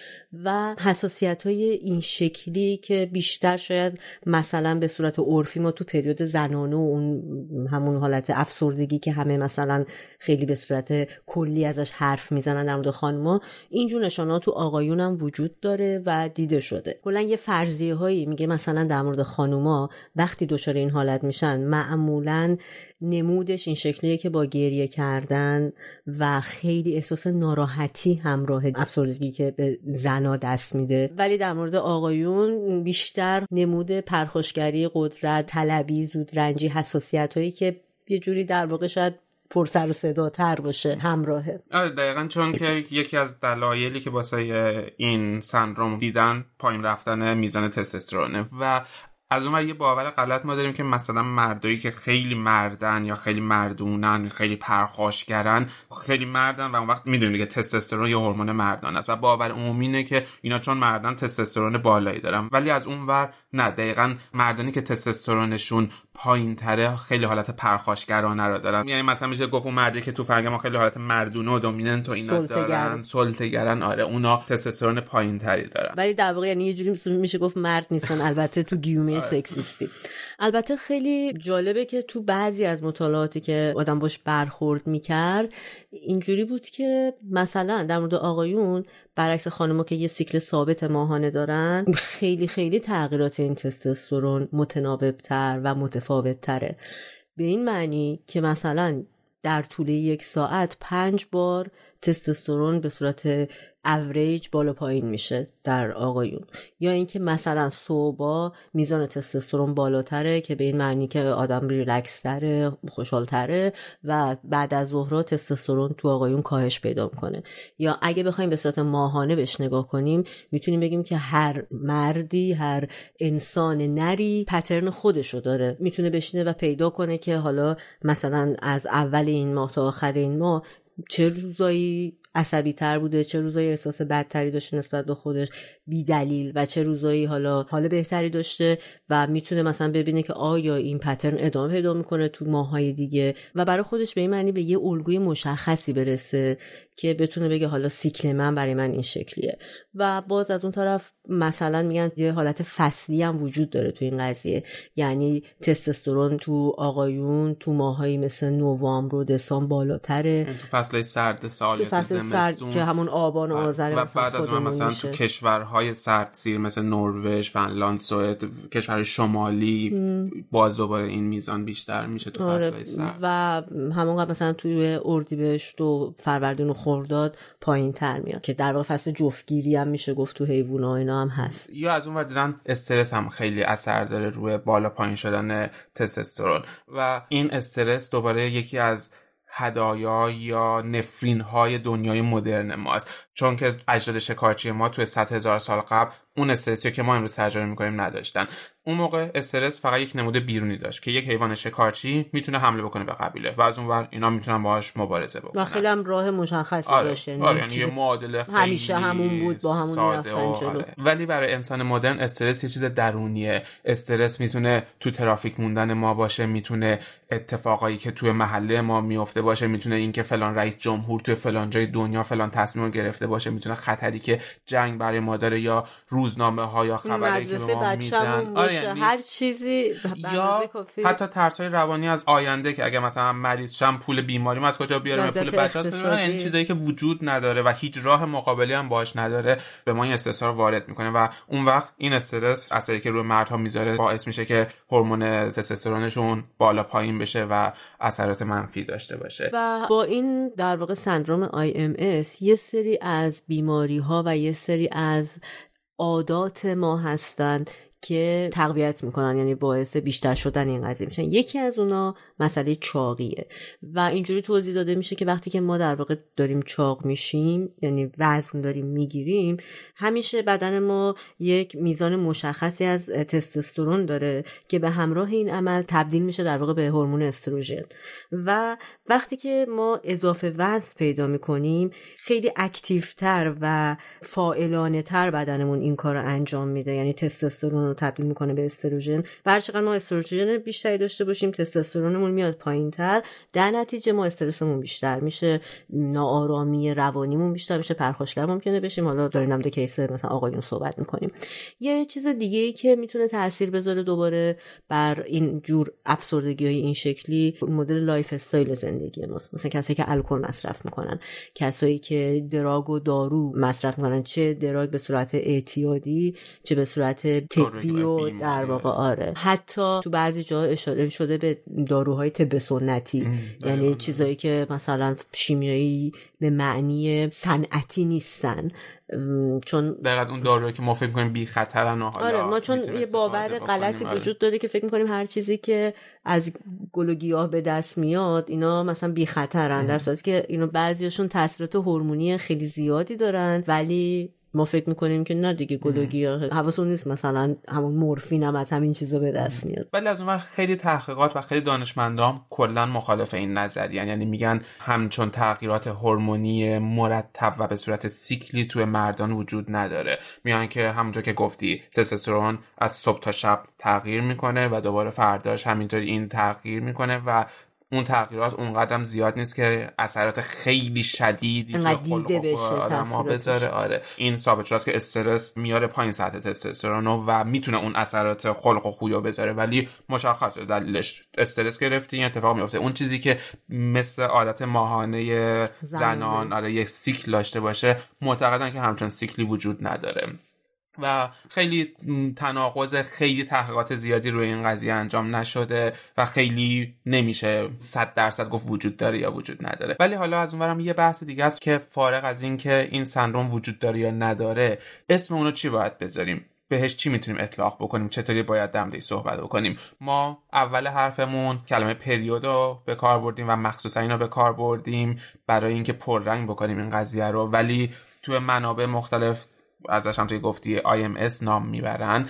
و حساسیت های این شکلی که بیشتر شاید مثلا به صورت عرفی ما تو پریود زنانه و اون همون حالت افسردگی که همه مثلا خیلی به صورت کلی ازش حرف می‌زنن در مورد خانما اینجور نشانات تو آقایون هم وجود داره و دیده شده. کلا یه فرضیه هایی میگه مثلا در مورد خانوما وقتی دچار این حالت میشن معمولا نمودش این شکلیه که با گریه کردن و خیلی احساس ناراحتی همراه افسردگی که به زنا دست میده. ولی در مورد آقایون بیشتر نمود پرخاشگری قدرت طلبی زودرنجی حساسیت هایی که یه جوری در واقع شاید پر سر و صدا تر باشه همراهه. آره دقیقا چون که یکی از دلایلی که واسه این سندروم دیدن پایین رفتن میزان تستوسترونه و از اون یه باور غلط ما داریم که مثلا مردایی که خیلی مردن یا خیلی مردونن خیلی پرخاشگرن خیلی مردن و اون وقت می‌دونیم که تستوسترون یه هورمون مردان است و باور عمومی اینه که اینا چون مردن تستوسترون بالایی دارن. ولی از اون ور نه دقیقا مردانی که تستوسترونشون پایین تره خیلی حالت پرخاشگرانه رو دارن. یعنی مثلا میشه گفت اون مردی که تو فرنگ ما خیلی حالت مردونه و دومیننت و اینا دارن. سلطگرن آره اونا تستوسترون پایین تری دارن. ولی در واقع یعنی یه جوری میشه گفت مرد نیستن. البته تو گیومه آره. سکسیستی. البته خیلی جالبه که تو بعضی از مطالعاتی که آدم باش برخورد می‌کرد اینجوری بود که مثلا در مورد آقایون برعکس خانمها که یه سیکل ثابت ماهانه دارن خیلی خیلی تغییرات این تستوسترون متناوبتر و متفاوت تره به این معنی که مثلا در طول یک ساعت پنج بار تستوسترون به صورت اوریج بالا پایین میشه در آقایون. یا اینکه مثلا صبحا میزان تستوسترون بالاتره که به این معنی که آدم ریلکس تره خوشحال تره و بعد از ظهرها تستوسترون تو آقایون کاهش پیدا می‌کنه. یا اگه بخوایم به صورت ماهانه بهش نگاه کنیم می‌تونیم بگیم که هر مردی هر انسان نری پترن خودشو داره. می‌تونه بشینه و پیدا کنه که حالا مثلا از اول این ماه تا آخر این ماه چه روزایی عصبی تر بوده چه روزایی احساس بدتری داشته نسبت به خودش. بیدلیل و چه روزایی حالا حال بهتری داشته و می‌تونه مثلا ببینه که آیا این پترن ادامه پیدا می‌کنه تو ماهای دیگه و برای خودش به این معنی به یه الگوی مشخصی برسه که بتونه بگه حالا سیکل من برای من این شکلیه. و باز از اون طرف مثلا میگن یه حالت فصلی هم وجود داره تو این قضیه. یعنی تستوسترون تو آقایون تو ماهایی مثل نوامبر و دسامبر بالاتره. یعنی تو فصل سرد سال تو فصل سرد که همون آبان و آذر و بعد از اون مثلا تو کشورهای سرد سیر مثل نروژ فنلاند سوئد کشور شمالی باز دوباره این میزان بیشتر میشه تو آره. سرد. و همون مثلا توی اردیبهشت و فروردین و خرداد پایین تر میاد که در واقع فصل جفتگیری هم میشه گفت تو حیوونا اینا هم هست. یا از اون دیدن استرس هم خیلی اثر داره روی بالا پایین شدن تستوسترون. و این استرس دوباره یکی از هدایا یا نفرین های دنیای مدرن ماست. چون که اجداد شکارچی ما توی 100 هزار سال قبل اون استرسی که ما امروز تجربه می‌کنیم نداشتن اون موقع استرس فقط یک نمود بیرونی داشت که یک حیوان شکارچی می‌تونه حمله بکنه به قبیله و از اون ور اینا می‌تونن باهاش مبارزه بکنن و خیلی هم راه مشخصی آره. یعنی آره. یعنی یه معادله همیشه همون بود با همون رفتن جلو آره. ولی برای انسان مدرن استرس یه چیز درونیه استرس می‌تونه تو ترافیک موندن ما باشه می‌تونه اتفاقایی که توی محله ما میفته باشه می‌تونه اینکه فلان رئیس جمهور توی فلان جای دنیا فلان تصمیم گرفته باشه می‌تونه خطری که جنگ برای ما داره یا روزنامه ها یا خبری که به ما میدن. آره یعنی هر چیزی یا حتی ترس های روانی از آینده که اگه مثلا مریض شم پول بیماری از کجا بیارم پول بچه‌ها این یعنی چیزایی که وجود نداره و هیچ راه مقابلی هم باش نداره به ما این استرس رو وارد می‌کنه و اون وقت این استرس اثری که روی مردها می‌ذاره باعث میشه که هورمون تستوسترونشون بالا پایین بشه و اثرات منفی داشته باشه. و با این در واقع سندروم IMS یه سری از بیماری ها و یه سری از عادات ما هستند که تقویت می‌کنن یعنی باعث بیشتر شدن این قضیه میشن. یکی از اونا مسئله چاقیه. و اینجوری توضیح داده میشه که وقتی که ما در واقع داریم چاق میشیم یعنی وزن داریم می‌گیریم همیشه بدن ما یک میزان مشخصی از تستوسترون داره که به همراه این عمل تبدیل میشه در واقع به هورمون استروژن. و وقتی که ما اضافه وزن پیدا می‌کنیم خیلی اکتیفتر و فائلانه تر بدنمون این کار رو انجام میده. یعنی تستوسترون رو تبدیل می‌کنه به استروژن. و هر ما استروژن بیشتری داشته باشیم تستوسترونمون میاد پایین تر در نتیجه ما استرسمون بیشتر میشه ناآرامی روانیمون بیشتر میشه پرخاشگر ممکنه بشیم. حالا داریم در کیس مثلا آقایون صحبت می‌کنیم. یه چیز دیگه ای که می‌تونه تاثیر بذاره دوباره بر این جور افسردگی های این شکلی مدل lifestyle زندگی ماست. مثلا کسایی که الکل مصرف می‌کنن کسایی که drug و دارو مصرف می‌کنن چه drug به صورت اعتیادی چه به صورت طبی و در واقع آره. حتی تو بعضی جا اشاره شده به داروهای طب سنتی. یعنی چیزایی که مثلا شیمیایی به معنی صنعتی نیستن. چون دقیقا اون داروهایی که ما فکر کنیم بی خطرن و حالا آره ما چون یه باور غلطی آره. وجود داره که فکر می‌کنیم هر چیزی که از گل و گیاه به دست میاد اینا مثلا بی خطرن در صورتی که اینا بعضیاشون تاثیرات هورمونی خیلی زیادی دارن ولی ما فکر می‌کنیم که نه دیگه گل و گیاه حواسون نیست مثلا همون مورفین هم از همین چیزا به دست میاد. ولی از اون خیلی تحقیقات و خیلی دانشمندان کلا مخالف این نظریه یعنی میگن همچون تغییرات هورمونی مرتب و به صورت سیکلی توی مردان وجود نداره. میگن که همونطور که گفتی تستوسترون از صبح تا شب تغییر می‌کنه و دوباره فرداش همینطور این تغییر می‌کنه و اون تغییرات اونقدرم زیاد نیست که اثرات خیلی شدیدی توی دیده بشه بذاره. آره. این ثابت شده که استرس میاره پایین سطح تستوسترون و می‌تونه اون اثرات خلق و خویا بذاره. ولی مشخصه دلیلش. استرس گرفتی این اتفاق میفته. اون چیزی که مثل عادت ماهانه زنان آره یک سیکل داشته باشه معتقدن که همچون سیکلی وجود نداره. و خیلی تناقض خیلی تحقیقات زیادی روی این قضیه انجام نشده و خیلی نمیشه صد درصد گفت وجود داره یا وجود نداره. ولی حالا از اونورم یه بحث دیگه است که فارغ از اینکه این سندروم وجود داره یا نداره اسم اونو چی باید بذاریم؟ بهش چی می‌تونیم اطلاق بکنیم؟ چطوری باید در صحبت بکنیم؟ ما اول حرفمون کلمه پریود رو به کار بردیم و مخصوصا اینو به کار بردیم برای اینکه پررنگ بکنیم این قضیه رو. ولی توی منابع مختلف ازش هم توی گفتی IMS نام می‌برن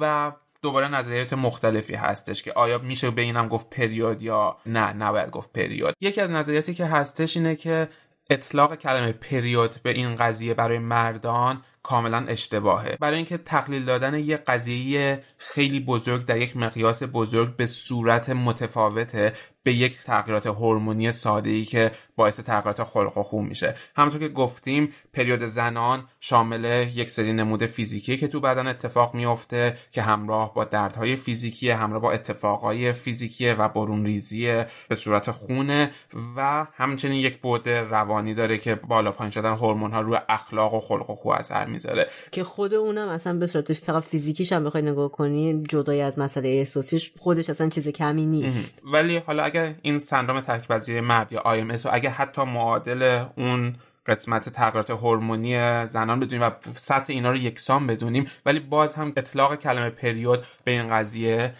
و دوباره نظریات مختلفی هستش که آیا میشه به اینم گفت پریود یا نه؟ نباید گفت پریود. یکی از نظریاتی که هستش اینه که اطلاق کلمه پریود به این قضیه برای مردان کاملا اشتباهه. برای اینکه تقلیل دادن یه قضیه خیلی بزرگ در یک مقیاس بزرگ به صورت متفاوته به یک تغییرات هورمونی ساده ای که باعث تغییرات خلق و خو میشه. همونطور که گفتیم پریود زنان شامل یک سری نمود فیزیکی که تو بدن اتفاق میفته که همراه با دردهای فیزیکی همراه با اتفاقهای فیزیکی و برون ریزی به صورت خونه و همچنین یک بعد روانی داره که بالا پایین شدن هورمون ها روی اخلاق و خلق و خو اثر می‌ذاره. که خود اونم اصلا به صورت فقط فیزیکیش هم بخوای نگاه کنی جدای از مسئله احساسیش خودش اصلا چیز کمی نیست. ولی حالا اگر این سندروم ترکیب مرد یا IMS و اگه حتی معادل اون قسمت تغییرات هورمونی زنان بدونیم و سطح اینا رو یکسان بدونیم ولی باز هم اطلاق کلمه پریود به این قضیه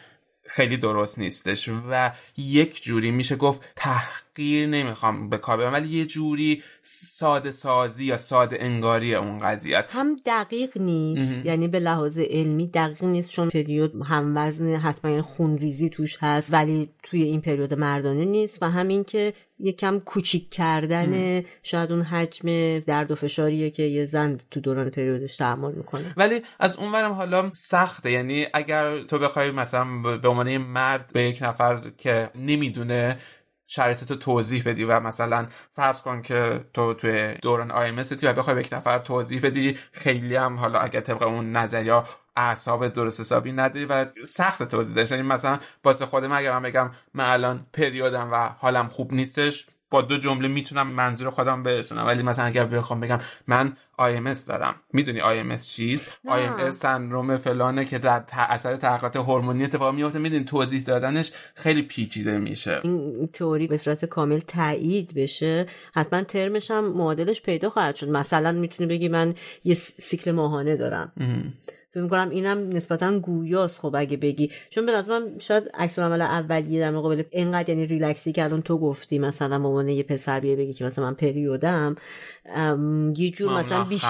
خیلی درست نیستش و یک جوری میشه گفت تحقیر نمی‌خوام به کار ولی یه جوری ساده سازی یا ساده انگاری اون قضیه است. هم دقیق نیست یعنی به لحاظ علمی دقیق نیست چون پریود هم وزن حتما یعنی خونریزی توش هست ولی توی این پریود مردانه نیست. و همین که یکم کوچیک کردن شاید اون حجم درد و فشاریه که یه زن تو دوران پریودش تحمل می‌کنه. ولی از اونورم حالا سخته. یعنی اگر تو بخوای مثلا به عنوان مرد به یک نفر که نمی‌دونه شرایط تو توضیح بدی و مثلا فرض کن که تو توی دوران آی و بخوای به یک نفر توضیح بدی خیلی هم حالا اگر طبق اون نظریا اعصاب درست حسابی نداری و سخت توضیح داشت. یعنی مثلا واسه خودم اگر من بگم من الان پریودم و حالم خوب نیستش با دو جمله می‌تونم منظور خودم برسونم. ولی مثلا اگر بخوام بگم من IMS دارم. می‌دونی IMS چیست؟ IMS سندروم فلانه که در اثر تغییرات هورمونی اتفاق میفته می‌دونی توضیح دادنش خیلی پیچیده میشه. این تئوری به صورت کامل تایید بشه. حتما ترمش هم معادلش پیدا خواهد شد. مثلا می‌تونی بگی من یه سیکل ماهانه دارم. فکر می‌کنم اینم نسبتا گویاست. خب اگه بگی چون به نظرم شاید عکس عمل اولیه در مقابل اینقدر یعنی ریلکسی که الان تو گفتی مثلا به عنوان یه پسر بیه بگی که مثلا من پریودم یه جور مثلا بیش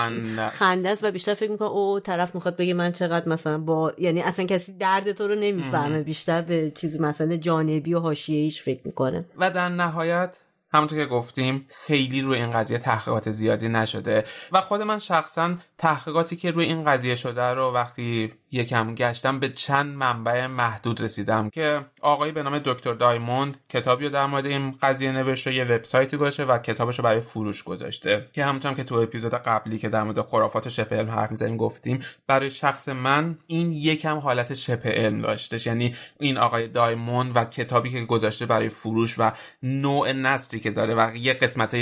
خنده است. و بیشتر فکر می‌کنم او طرف می‌خواد بگه من چقدر مثلا با یعنی اصلا کسی درد تو رو نمی‌فهمه بیشتر به چیزی مثلا جانبی و حاشیه‌ایش فکر می‌کنه. و در نهایت همونطور که گفتیم خیلی روی این قضیه تحقیقات زیادی نشده و خود من شخصا تحقیقاتی که روی این قضیه شده رو وقتی یکم گشتم به چند منبع محدود رسیدم که آقایی به نام دکتر دایموند کتابی رو در مورد این قضیه نوشته یه وبسایتی گذاشته و کتابش رو برای فروش گذاشته. که همونطور که تو اپیزود قبلی که در مورد خرافات شبه علم حرف می‌زنیم گفتیم برای شخص من این یکم حالت شبه علم داشتش. یعنی این آقای دایموند و کتابی که گذاشته برای فروش و نوع نسلی که داره و یه قسمت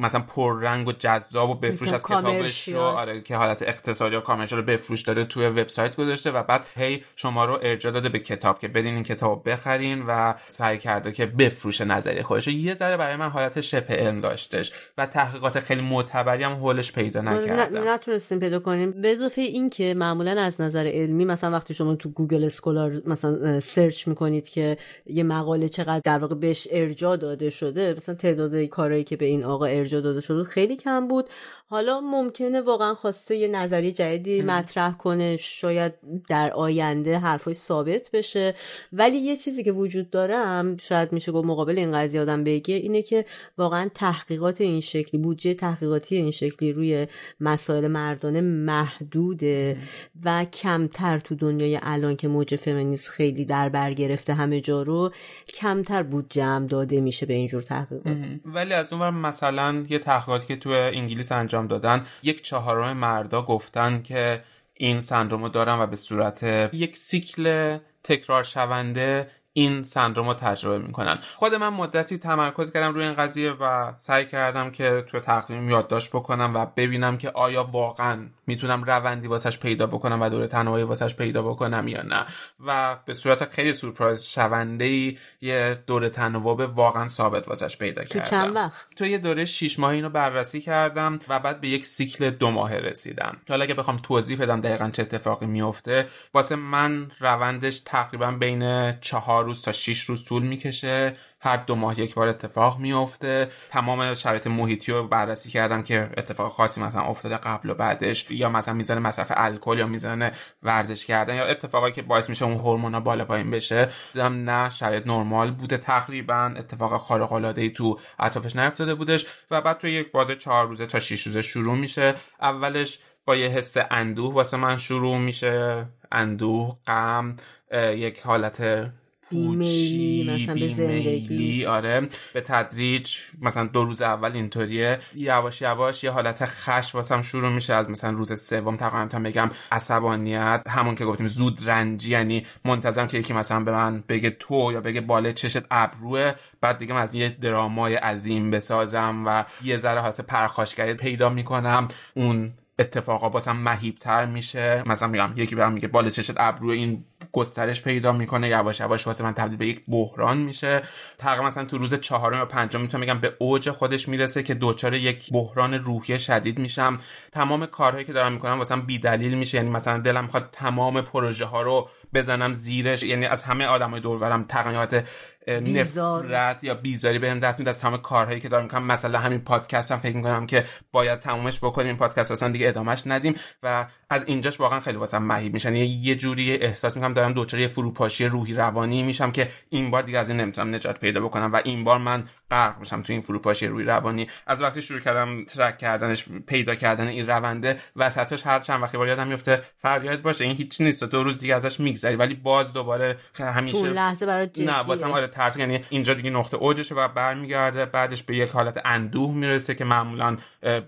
مثلا پررنگ و جذاب و بفروش از کتابش رو آره که حالت اقتصادی و commercial رو بفروش داره توی وبسایت گذاشته و بعد هی شما رو ارجاع داده به کتاب که برین این کتاب بخرین و سعی کرده که بفروشه نظریه خودش. یه ذره برای من حالت شبه علم داشتش و تحقیقات خیلی معتبری هم حولش پیدا نکردم. نتونستیم پیدا کنیم. به اضافه این که معمولا از نظر علمی مثلا وقتی شما تو Google Scholar مثلا search می‌کنید که یه مقاله چقدر در واقع بهش ارجاع داده شده مثلا تعداد کارهایی که به این آقا ارجاع داده شده خیلی کم بود. حالا ممکنه واقعا خواسته یه نظری جدیدی مطرح کنه شاید در آینده حرفای ثابت بشه. ولی یه چیزی که وجود دارم شاید میشه گفت مقابل این قضیه آدم بگه اینه که واقعا تحقیقات این شکلی بودجه تحقیقاتی این شکلی روی مسائل مردانه محدوده و کمتر تو دنیای الان که موج فمینیست خیلی در بر گرفته همه جا رو کمتر بودجه هم داده میشه به اینجور تحقیقات. ولی از اون مثلا یه تحقیقاتی که تو انگلیس انجام دادن یک چهارم مردا گفتن که این سندرومو دارن و به صورت یک سیکل تکرار شونده این سندروم رو تجربه می‌کنن. خود من مدتی تمرکز کردم روی این قضیه و سعی کردم که تو تقویم یادداشت بکنم و ببینم که آیا واقعا می‌تونم روندی واسش پیدا بکنم و دور تنهایی واسش پیدا بکنم یا نه. و به صورت خیلی سورپرایز شونده ای یه دور تناوب واقعا ثابت واسش پیدا کردم تو چند وقت؟ تو یه دوره 6 ماهی اینو بررسی کردم و بعد به یک سیکل دو ماهه رسیدم. که حالا اگه بخوام توضیح بدم دقیقا چه اتفاقی میفته واسه من روندش تقریبا بین چهار روز تا 6 روز طول می‌کشه. هر دو ماه یک بار اتفاق میفته تمام شرایط محیطی رو بررسی کردم که اتفاق خاصی مثلا افتاده قبل و بعدش یا مثلا میزان مصرف الکل یا میزان ورزش کردن یا اتفاقی که باعث میشه اون هورمونا بالا پایین بشه. دیدم نه شرایط نرمال بوده تقریبا. اتفاق خارق العاده تو اطرافش نیفتاده بودش. و بعد تو یک بازه چهار روزه تا 6 روزه شروع میشه. اولش با یه حس اندوه واسه من شروع میشه. اندوه غم یک حالت بیمیلی مثلا به زندگی. آره به تدریج مثلا دو روز اول اینطوریه. یواش یواش یه حالت خش واسم شروع میشه از مثلا روز سوم تقریبا تا بگم عصبانیت. همون که گفتیم زود رنجی یعنی منتظرم که یکی مثلا به من بگه تو یا بگه باله چشت ابروه. بعد دیگه من از یه درامای عظیم بسازم و یه ذره حالت پرخاشگری پیدا می‌کنم. اون اتفاقا باسم مهیبتر میشه. مثلا میگم یکی برام میگه بال چشت ابرو این گسترش پیدا می‌کنه یواش یواش واسه من تبدیل به یک بحران میشه. تقریبا مثلا تو روز چهارم یا پنجم می‌تونم میگم به اوج خودش می‌رسه که دوچار یک بحران روحی شدید میشم. تمام کارهایی که دارم می‌کنم واسه بی دلیل میشه. یعنی مثلا دلم می‌خواد تمام پروژه ها رو بزنم زیرش یعنی از همه آدمای دور برم تقریبا نفرت یا بیزاری بهم دست میده از تمام کارهایی که دارم می‌کنم مثلا همین پادکست هم فکر می‌کنم که باید تمومش بکنیم. این پادکست اصلا دیگه ادامهش ندیم و از اینجاش واقعا خیلی واسم مهیب میشن. یعنی یه جوری احساس می‌کنم دارم دوچار یه فروپاشی روحی روانی میشم که این بار دیگه از این نمی‌تونم نجات پیدا بکنم و این بار من غرق میشم تو این فروپاشی روحی روانی. از وقتی شروع کردم ترک کردنش پیدا کردن این رونده وسطش هر چند وقتی بار یادم میفته فریاد باشه. این هیچ نیست. دو روز دیگه ازش میگذری. ولی باز دوباره همیشه لحظه برای نه واسم آره ترس یعنی اینجا دیگه نقطه اوجشه و برمیگرده. بعدش به یک حالت اندوه می‌رسه که معمولا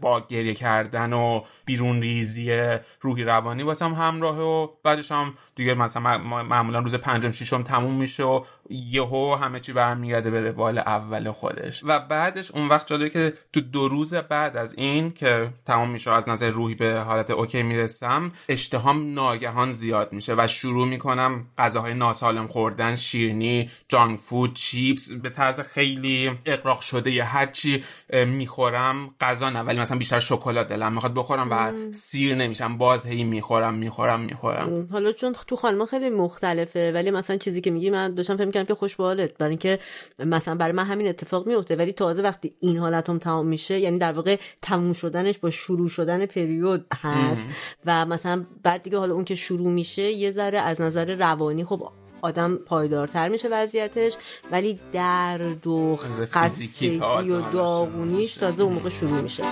با گریه کردن و بیرون ریزی روحی روانی واسم همراهه و بعدش هم دیگه مثلا معمولا روز پنجم ششم تموم میشه و یهو همه چی برمیگرده به روال اول خودش. و بعدش اون وقت جالبه که تو دو روز بعد از این که تمام میشه از نظر روحی به حالت اوکی می‌رسم اشتهام ناگهان زیاد میشه و شروع می‌کنم غذاهای ناسالم خوردن شیرنی جانک فود چیپس به طرز خیلی اقراق شده یا هر چی می‌خورم غذا نه ولی مثلا بیشتر شکلات دلم می‌خواد بخورم و سیر نمیشم باز هی می‌خورم می‌خورم می‌خورم. حالا چون تو خانم خیلی مختلفه ولی مثلا چیزی که میگی من داشتم فکر می‌کردم که خوش برای اینکه مثلا برای من همین اتفاق میفته ولی تازه وقتی این حالتم تمام میشه یعنی در واقع تموم شدنش با شروع شدن پریود هست. و مثلا بعد دیگه حالا اون که شروع میشه یه ذره از نظر روانی خب آدم پایدارتر میشه وضعیتش ولی درد و خستگی و داغونیش تازه اون موقع شروع میشه.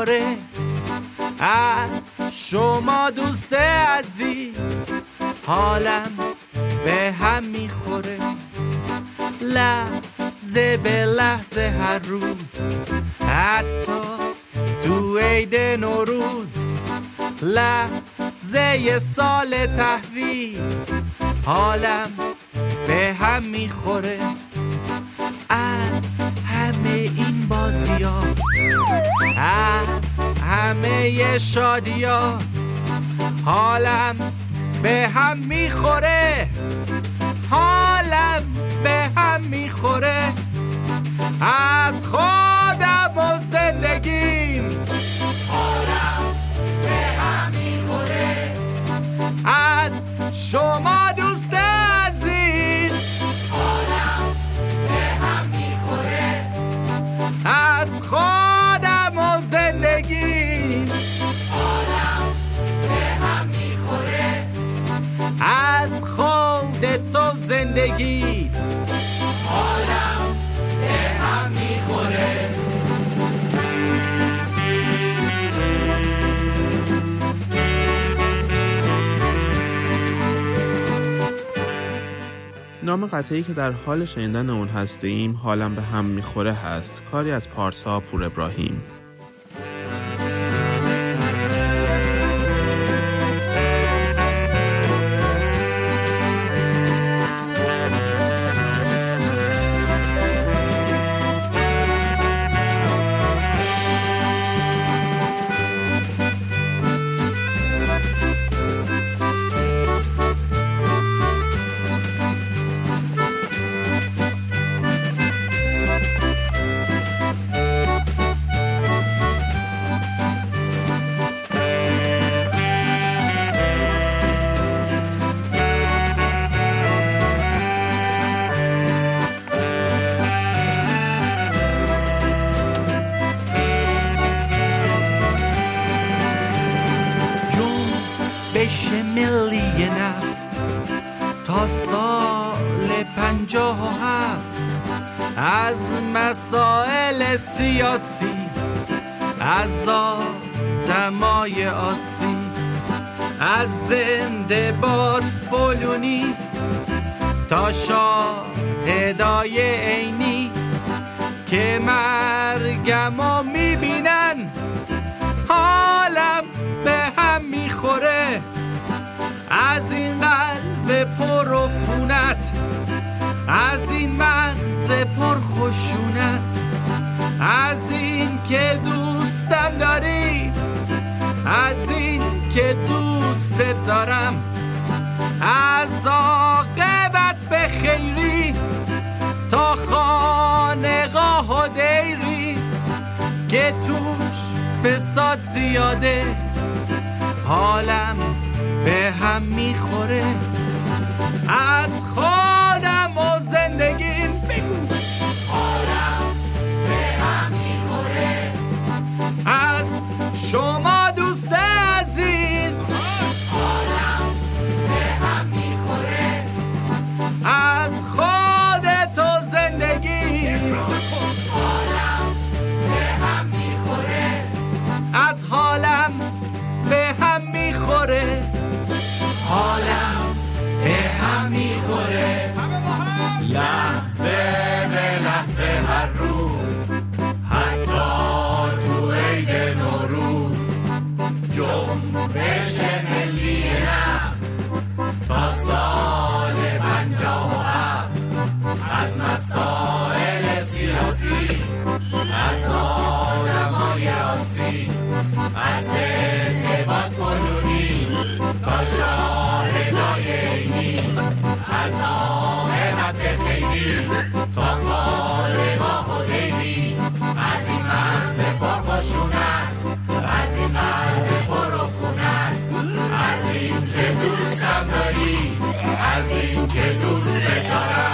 می‌خوره از شما دوست عزیز حالم به هم می‌خوره. لحظه به لحظه هر روز حتی تو عید نوروز. لحظه سال تحویل حالم به هم می‌خوره. از همه از همه شادی ها حالم به هم می‌خوره. حالم به هم می‌خوره. از خودم و زندگیم. حالم به هم می‌خوره. از شما دوست از خودم و زندگی. به هم از خودت و زندگیت. حالم نام قطعی که در حال شنیدن اون هستیم حالم به هم می‌خوره هست. کاری از پارسا پور ابراهیم. پرخشونت از این قلب پر و خونت از این که دوستم داری از این که دوست دارم.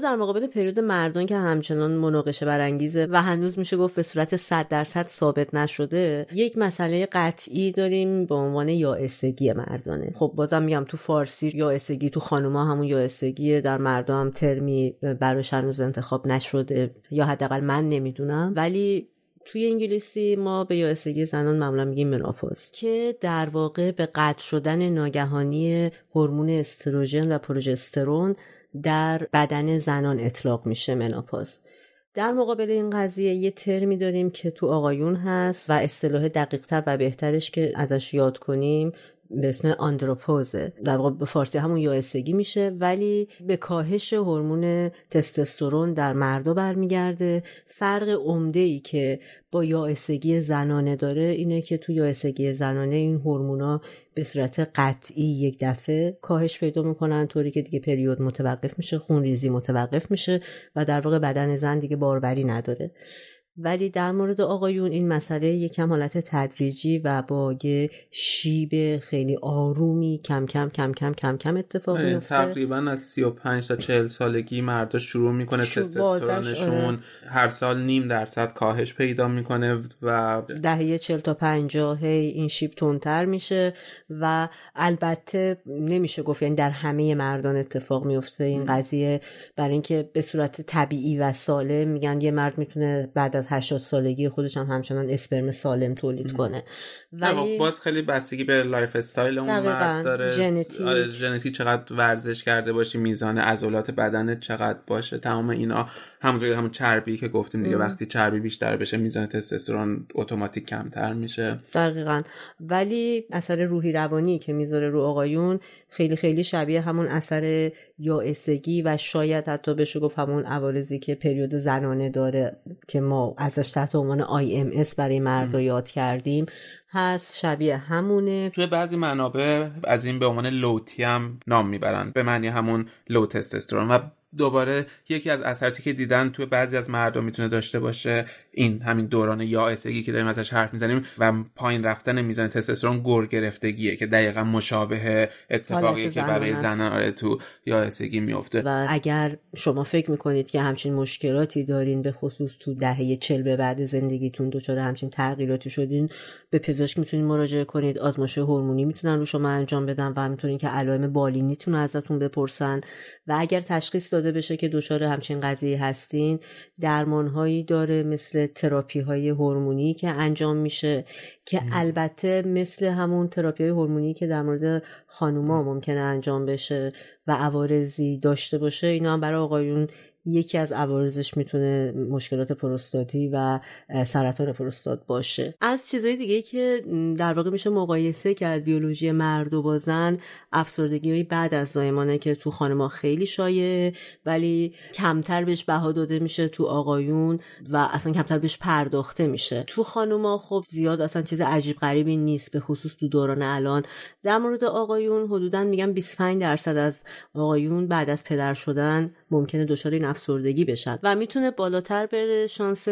در مقابل پریود مردان که همچنان مناقشه برانگیزه و هنوز میشه گفت به صورت 100 درصد ثابت نشده یک مسئله قطعی داریم به عنوان یائسگی مردانه. خب بازم میگم تو فارسی یائسگی تو خانوما همون یائسگیه در مردم هم ترمی براش هنوز انتخاب نشده یا حداقل من نمی‌دونم. ولی توی انگلیسی ما به یائسگی زنان معمولا میگیم مناپوز که در واقع به قطع شدن ناگهانی هورمون استروژن و پروژسترون در بدن زنان اطلاق میشه مناپاز. در مقابل این قضیه یه ترمی داریم که تو آقایون هست و اصطلاح دقیقتر و بهترش که ازش یاد کنیم به اسم آندروپوزه. در واقع به فارسی همون یائسگی میشه ولی به کاهش هورمون تستوسترون در مردا برمیگرده. فرق عمده ای که با یائسگی زنانه داره اینه که تو یائسگی زنانه این هورمونا به صورت قطعی یک دفعه کاهش پیدا می‌کنن طوری که دیگه پریود متوقف میشه خونریزی متوقف میشه و در واقع بدن زن دیگه باروری نداره. ولی در مورد آقایون این مسئله یکم حالت تدریجی و با یه شیب خیلی آرومی کم کم کم کم کم کم اتفاق آره، میفته. تقریبا از 35 تا 40 سالگی مردا شروع می‌کنه شو- تستوسترونشون بازش، هر سال نیم درصد کاهش پیدا می‌کنه و دهه چل تا پنجاه هی این شیب تندتر میشه. و البته نمیشه گفت یعنی در همه مردان اتفاق میفته این قضیه. برای اینکه به صورت طبیعی و سالم میگن یه مرد می‌تونه بعد از 80 سالگی خودش هم همچنان اسپرم سالم تولید کنه. ولی ولی باز خیلی بستگی به lifestyle اون. مرد داره. ژنتیک. آره ژنتیک چقدر ورزش کرده باشی میزان عضلات بدنت چقدر باشه تمام اینا. همونطوری همون چربی که گفتیم دیگه وقتی چربی بیشتر بشه میزان تستوسترون اتوماتیک کمتر میشه. دقیقا. ولی اثر روحی روانی که می‌ذاره رو آقایون خیلی خیلی شبیه همون اثر یائسگی و شاید حتی بشه گفت همون عوارضی که پریود زنانه داره که ما ازش تحت عنوان IMS برای مردا یاد کردیم. هست شبیه همونه. توی بعضی منابع از این به عنوان لوتی هم نام می‌برن. به معنی همون لو تستوسترون. و دوباره یکی از اثراتی که دیدن توی بعضی از مردم می‌تونه داشته باشه این همین دوران یائسگی که داریم ازش حرف می‌زنیم و پایین رفتن میزان تستوسترون گر گرفتگیه که دقیقا مشابه اتفاقی که برای زنان آره تو یائسگی میفته و اگر شما فکر می‌کنید که همچین مشکلاتی دارین به خصوص تو دهه چل به بعد زندگیتون دچار همچین تغییراتی شدین به پزشک می‌تونید مراجعه کنید آزمایش هورمونی می‌تونن رو شما انجام بدن و همینطور که علائم بالینیتون ازتون بپرسن. و اگر تشخیص داده بشه که دچار همچین قضیه هستین درمانهایی داره مثل تراپی های هورمونی که انجام میشه که البته مثل همون تراپی های هورمونی که در مورد خانوما ممکنه انجام بشه و عوارضی داشته باشه اینا هم برای آقایون یکی از عوارضش می‌تونه مشکلات پروستاتی و سرطان پروستات باشه. از چیزهای دیگه که در واقع میشه مقایسه کرد بیولوژی مرد و با زن افسردگی بعد از زایمانه که تو خانما خیلی شایع ولی کمتر بهش بها داده میشه تو آقایون و اصلا کمتر بهش پرداخته میشه. تو خانوما خب زیاد اصلا چیز عجیب غریبی نیست به خصوص تو دوران الان. در مورد آقایون حدودا میگم 25 درصد از آقایون بعد از پدر شدن ممکنه دچار این افسردگی بشن. و می‌تونه بالاتر بره شانس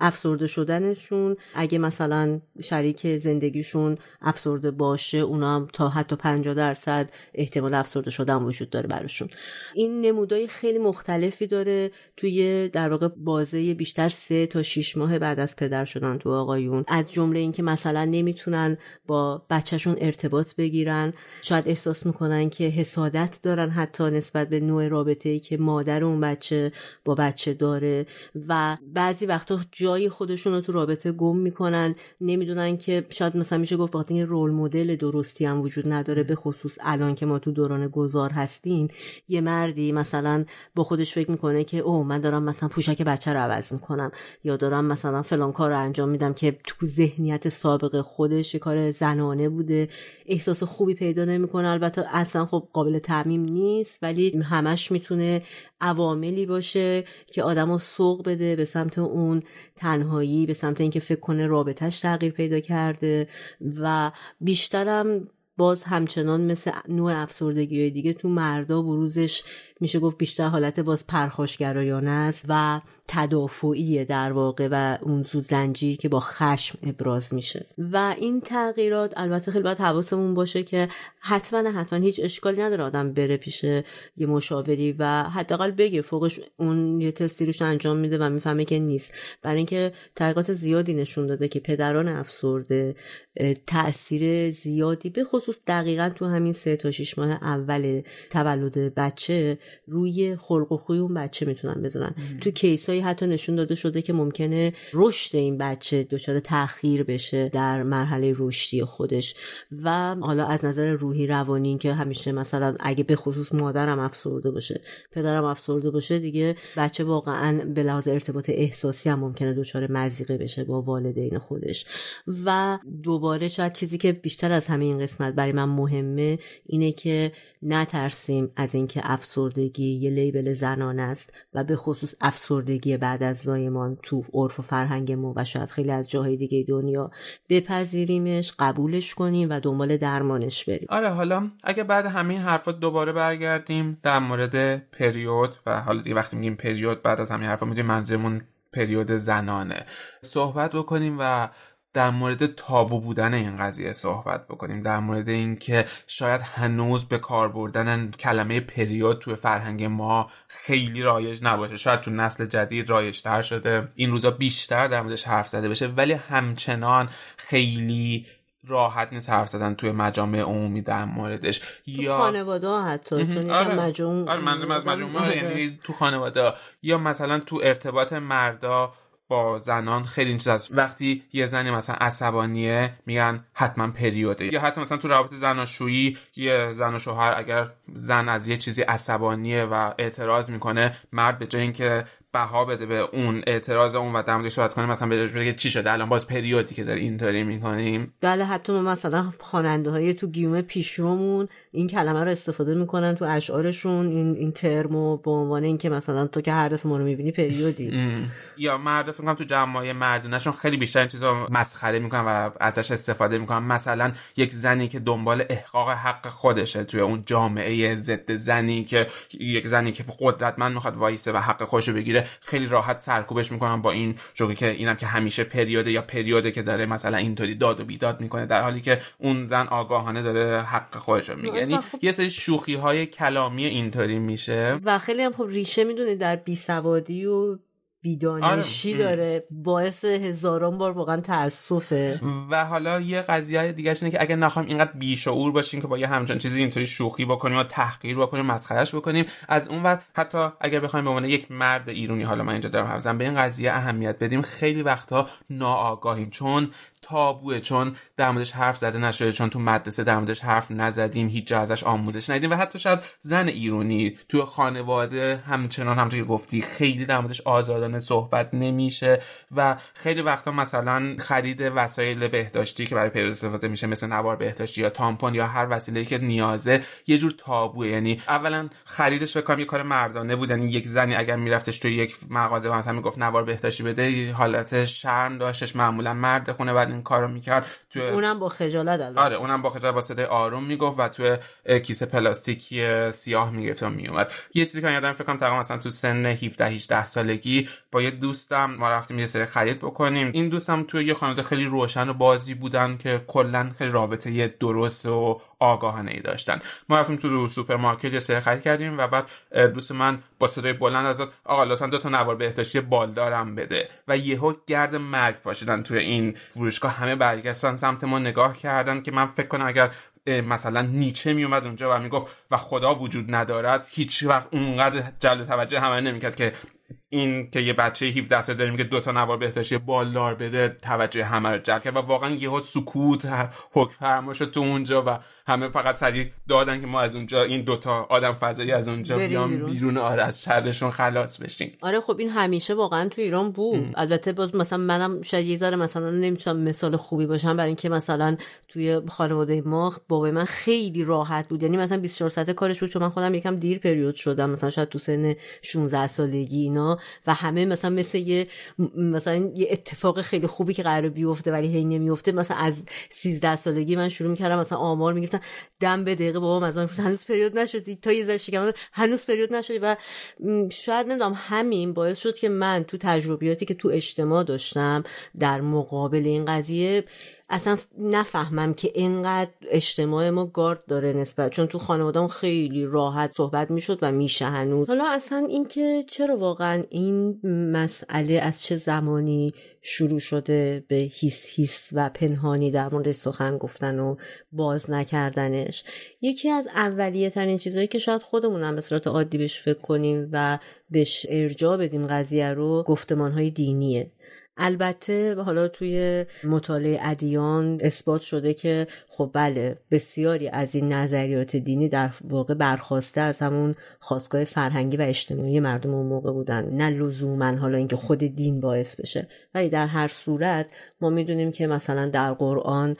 افسرده شدنشون. اگه مثلا شریک زندگیشون افسرده باشه اونا هم تا حتی 50 درصد احتمال افسرده شدن وجود داره براشون. این نمودای خیلی مختلفی داره توی در واقع بازه بیشتر سه تا 6 ماه بعد از پدر شدن تو آقایون. از جمله اینکه مثلا نمی‌تونن با بچهشون ارتباط بگیرن. شاید احساس می‌کنن که حسادت دارن حتی نسبت به نوع رابطه ای که مادر اون بچه با بچه داره و بعضی وقتا جای خودشون رو تو رابطه گم می‌کنن نمی‌دونن که شاید مثلا میشه گفت بخاطر رول مدل درستی هم وجود نداره به خصوص الان که ما تو دوران گذار هستیم. یه مردی مثلا با خودش فکر می‌کنه که او من دارم مثلا پوشک بچه رو عوض می‌کنم یا دارم مثلا فلان کار رو انجام میدم که تو ذهنیت سابق خودش کار زنانه بوده. احساس خوبی پیدا نمی‌کنه. البته اصلا خب قابل تعمیم نیست ولی همش می‌تونه عواملی باشه که آدم سوق بده به سمت اون تنهایی به سمت اینکه فکر کنه رابطهش تغییر پیدا کرده و بیشترم باز همچنان مثل نوع افسردگی دیگه تو مردا بروزش میشه گفت بیشتر حالت باز پرخاشگرایانه است و تدافعی در واقع و اون زودرنجی که با خشم ابراز میشه. و این تغییرات البته خیلی باید حواسمون باشه که حتما حتما هیچ اشکالی نداره آدم بره پیش یه مشاوری و حداقل بگه فوقش اون یه تستی روش انجام میده و می‌فهمه که نیست. برای اینکه تحقیقات زیادی نشون داده که پدران افسرده تاثیر زیادی به خصوص دقیقا تو همین سه تا شیش ماه اول تولد بچه روی خلق و خوی اون بچه می‌تونن بذارن. تو کیسایی حتی نشون داده شده که ممکنه رشد این بچه دچار تاخیر بشه در مرحله رشدی خودش. و حالا از نظر روحی روانی که همیشه مثلا اگه به خصوص مادرم افسرده باشه پدرم افسرده باشه دیگه بچه واقعا به لحاظ ارتباط احساسی هم ممکنه دچار مزیقه بشه با والدین خودش. و دوباره شاید چیزی که بیشتر از همین قسمت برای من مهمه اینه که نترسیم از اینکه افسردگی یه لیبل زنان است و به خصوص افسردگی بعد از زایمان تو عرف و فرهنگ ما و شاید خیلی از جاهای دیگه دنیا بپذیریمش قبولش کنیم و دنبال درمانش بریم. آره حالا اگه بعد همین حرفات دوباره برگردیم در مورد پریود و حالا دیگه وقتی میگیم پریود بعد از همین حرفا می‌دونیم منظورمون پریود زنانه. صحبت بکنیم و در مورد تابو بودن این قضیه صحبت بکنیم. در مورد اینکه شاید هنوز به کار بردن کلمه پریود توی فرهنگ ما خیلی رایج نباشه. شاید تو نسل جدید رایجتر شده. این روزا بیشتر در موردش حرف زده بشه ولی همچنان خیلی راحت نیست حرف زدن توی مجامع عمومی در موردش. یا خانواده حتی. چون آره. مجموع آره منظورم از مجموعه یعنی تو خانواده یا مثلا تو ارتباط مردا با زنان خیلی این چیز هست. وقتی یه زنی مثلا عصبانیه میگن حتما پریوده. یا حتی مثلا تو روابط زناشویی یه زن و شوهر اگر زن از یه چیزی عصبانیه و اعتراض می‌کنه مرد به جای اینکه بها بده به اون اعتراض اون و در صحبت کنه مثلا بگه چی شده؟ الان باز پریودی که داری اینطوری می‌کنیم. بله حتی مثلا خواننده های تو گیوم پیشرومون این کلمه رو استفاده می‌کنن تو اشعارشون این این ترمو به عنوان اینکه مثلا تو که هر ما رو می‌بینی پریودی. یا مرد فکر تو جمعای مردونهشون خیلی بیشتر این چیزا مسخره می‌کنن و ازش استفاده می‌کنن. مثلا یک زنی که دنبال احقاق حق خودشه توی اون جامعه ضد زنی که یک زنی که قدرتمند می‌خواد وایسه و حق خودشو بگیره خیلی راحت سرکوبش می‌کنن با این جوری که اینم که همیشه پریوده یا پریوده که داره مثلا اینطوری داد و بیداد می‌کنه در حالی که اون زن آگاهانه داره حق خودشو میگه. یعنی خب. یه سری شوخی های کلامی اینطوری میشه. و خیلی هم خب ریشه می‌دونه در بیسوادی و بیدانشی آره. داره. باعث هزاران بار واقعا تاسفه و حالا یه قضیه دیگه اینه که اگه نخوایم اینقدر بیشعور باشیم که با یه همچین چیزی اینطوری شوخی بکنیم و تحقیر بکنیم مسخرش بکنیم از اونور حتی اگر بخوایم به عنوان یک مرد ایرونی حالا من اینجا دارم حرف به این قضیه اهمیت بدیم خیلی وقتها ناآگاهیم. چون تابوه چون در موردش حرف زده نشده چون تو مدرسه در موردش حرف نزدیم هیچ جا ازش آموزش ندیدیم و حتی شاید زن ایرونی تو خانواده همچنان هم که گفتی خیلی در موردش آزادانه صحبت نمیشه و خیلی وقتا مثلا خرید وسایل بهداشتی که برای پیروز استفاده میشه مثل نوار بهداشتی یا تامپون یا هر وسیله که نیازه یه جور تابوه. یعنی اولا خریدش فکر یه کار مردانه بود یعنی یک زنی اگر میرفتش تو یک مغازه مثلا می‌گفت نوار بهداشتی بده حالت شرم داشتش معمولا مرد خونه بعد این کارو می‌کرد. تو اونم با خجالت البته. آره اونم با خجالت با صدای آروم می‌گفت و تو کیسه پلاستیکی سیاه می‌گرفت و میومد یه چیزی که یادم فکر کنم تقریبا مثلا تو سن 17 18 سالگی با یه دوستم ما رفتیم یه سری خرید بکنیم. این دوستم تو یه خانواده خیلی روشن و بازی بودن که کلا خیلی رابطه درست و آگاهانه ای داشتن. ما رفتیم تو سوپرمارکت یه سری خرید کردیم و بعد دوست من با صدای بلند از آقا لطفا دو تا نوار بهداشتی بالدارم بده. و یهو گرد مرگ پاشیدن توی این فروشگاه. همه برگشتن سمت ما نگاه کردن که من فکر کنم اگر مثلا نیچه میومد اونجا و می‌گفت و خدا وجود ندارد هیچ وقت اونقدر جلب توجه همه نمی‌کرد که این که یه بچه 17 ساله داریم که دو تا نوار بهداشتی بالدار بده توجه همه رو جلب کرد و واقعا یهو سکوت حکم فرما شد تو اونجا و همه فقط سریع دادن که ما از اونجا این دوتا آدم فضایی از اونجا بیام بیرون. بیرون آره از شرشون خلاص بشیم. آره خب این همیشه واقعا تو ایران بود. ام. البته باز مثلا منم شاید یه ذره مثلا نمی‌تونم مثال خوبی باشم برای اینکه مثلا توی خانواده ما بابای من خیلی راحت بود. یعنی مثلا 24 ساعته کارش بود چون من خودم یکم دیر پریود شدم. مثلا شاید تو سن 16 سالگی اینا. و همه مثلا مثل یه مثلا یه اتفاق خیلی خوبی که قرار بیفته ولی هی نمیفته مثلا از 13 سالگی من شروع می‌کردم مثلا آمار می‌گرفتم دم به دقیقه بابام از من هنوز پریود نشدی تا یه ذره شکم هنوز پریود نشدی و شاید نمی‌دونم همین باعث شد که من تو تجربیاتی که تو اجتماع داشتم در مقابل این قضیه اصلا نفهمم که اینقدر اجتماع ما گارد داره نسبت چون تو خانوادم خیلی راحت صحبت می‌شد و میشه هنوز. حالا اصلا اینکه چرا واقعا این مسئله از چه زمانی شروع شده به هیس هیس و پنهانی در مورد سخن گفتن و باز نکردنش. یکی از اولیه ترین چیزهایی که شاید خودمونم به صورت عادی بهش فکر کنیم و بهش ارجاع بدیم قضیه رو گفتمان های دینیه. البته حالا توی مطالعه ادیان اثبات شده که خب بله بسیاری از این نظریات دینی در واقع برخواسته از همون خواستگاه فرهنگی و اجتماعی مردم اون موقع بودن. نه لزوما حالا اینکه خود دین باعث بشه ولی در هر صورت ما می‌دونیم که مثلا در قرآن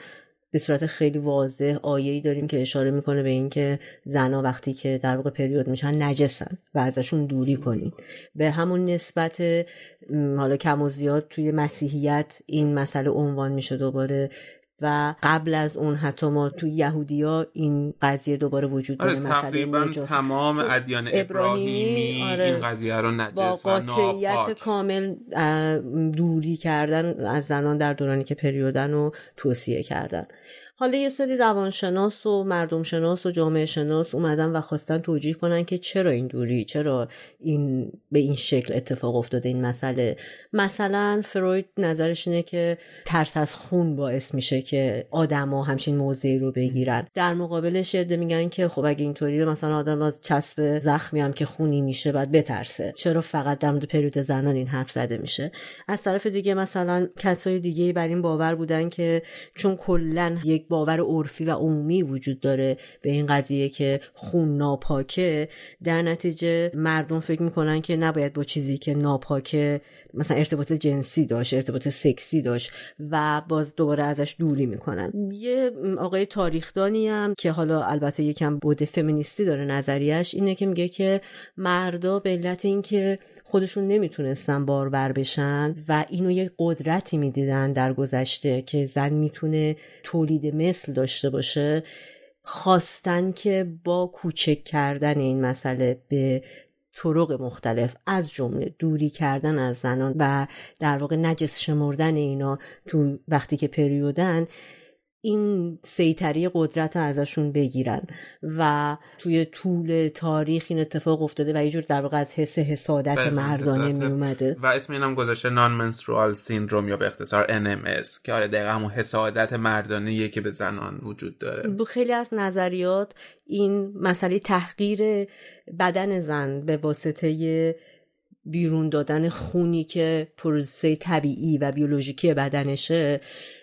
به صورت خیلی واضح آیه‌ای داریم که اشاره می‌کنه به اینکه زنها وقتی که در واقع پریود میشن نجسن و ازشون دوری کنین به همون نسبت حالا کم و زیاد توی مسیحیت این مسئله عنوان میشه دوباره و قبل از اون حتی ما تو یهودیا این قضیه دوباره وجود داره آره تقریبا تمام ادیان ابراهیمی آره این قضیه رو نجس با قاطعیت کامل دوری کردن از زنان در دورانی که پریودن رو توصیه کردن. حالا یه سری روانشناس و مردم شناس و جامعه شناس اومدن و خواستن توجیه کنن که چرا این دوری چرا این به این شکل اتفاق افتاده این مسئله. مثلا فروید نظرش اینه که ترس از خون باعث میشه که آدما همچین موضعی رو بگیرن. در مقابلش یه میگن که خب اگه اینطوری مثلا آدم از چسب زخمی هم که خونی میشه بعد بترسه. چرا فقط در مورد پریود زنان این حرف زده میشه؟ از طرف دیگه مثلا کسای دیگه بر این باور بودن که چون کلا یک باور عرفی و عمومی وجود داره به این قضیه که خون ناپاکه. در نتیجه مردم فکر می‌کنن که نباید با چیزی که ناپاکه مثلا ارتباط جنسی داشت ارتباط سکسی داشت و باز دوباره ازش دوری می‌کنن. یه آقای تاریخدانی هم که حالا البته یکم بوده فمینیستی داره نظریش اینه که میگه که مردا به علت اینکه خودشون نمی‌تونستن باربر بشن و اینو یه قدرتی می‌دیدن در گذشته که زن می‌تونه تولید مثل داشته باشه خواستن که با کوچک کردن این مسئله به طرق مختلف از جمله دوری کردن از زنان و در واقع نجس شمردن اینا تو وقتی که پریودن این سیطری قدرت رو ازشون بگیرن و توی طول تاریخ این اتفاق افتاده و یه جور در واقع از حس حسادت بله، مردانه. می اومده و اسم اینم گذاشته نان منسترال سیندروم یا به اختصار NMS که آره دقیقا همون حسادت مردانه که به زنان وجود داره بو خیلی از نظریات این مسئله تحقیر بدن زن به واسطه بیرون دادن خونی که پروسه طبیعی و بیولوژیکی بدنشه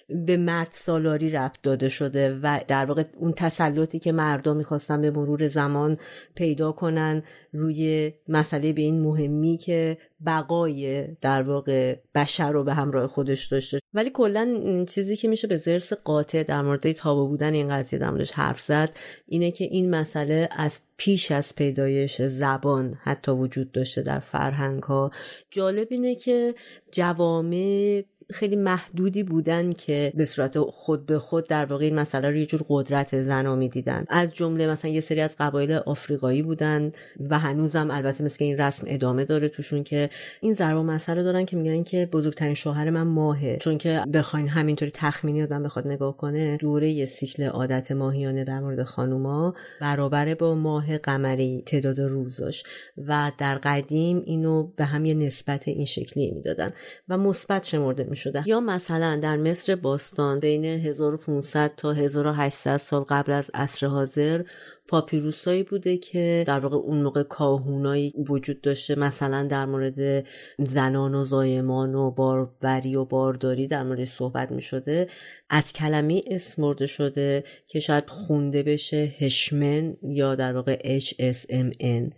به مرد سالاری ربط داده شده و در واقع اون تسلطی که مردم می‌خواستن به مرور زمان پیدا کنن روی مسئله به این مهمی که بقای در واقع بشر رو به همراه خودش داشته. ولی کلا چیزی که میشه به زرس قاطع در مورد تابو بودن این قضیه در موردش حرف زد اینه که این مسئله از پیش از پیدایش زبان حتی وجود داشته در فرهنگ ها جالب اینه که جوامع خیلی محدودی بودن که به صورت خود به خود در واقع این مسئله رو یه جور قدرت زنا می‌دیدن. از جمله مثلا یه سری از قبایل آفریقایی بودن و هنوزم البته مثل این رسم ادامه داره توشون که این ضرب مسئله دارن که میگن که بزرگترین شوهر من ماهه. چون که بخواین همینطوری تخمینی آدم بخواد نگاه کنه دوره یه سیکل عادت ماهیانه در مورد خانوما برابر با ماه قمری تعداد روزاش و در قدیم اینو به هم یه نسبت این شکلی می‌دادن و مثبت شمرده شده یا مثلا در مصر باستان بین 1500 تا 1800 سال قبل از عصر حاضر پاپیروسایی بوده که در واقع اون موقع کاهونایی وجود داشته. مثلا در مورد زنان و زایمان و باربری و بارداری در مورد صحبت می شده از کلمه اسم مرده شده که شاید خونده بشه هشمن یا در واقع HSMN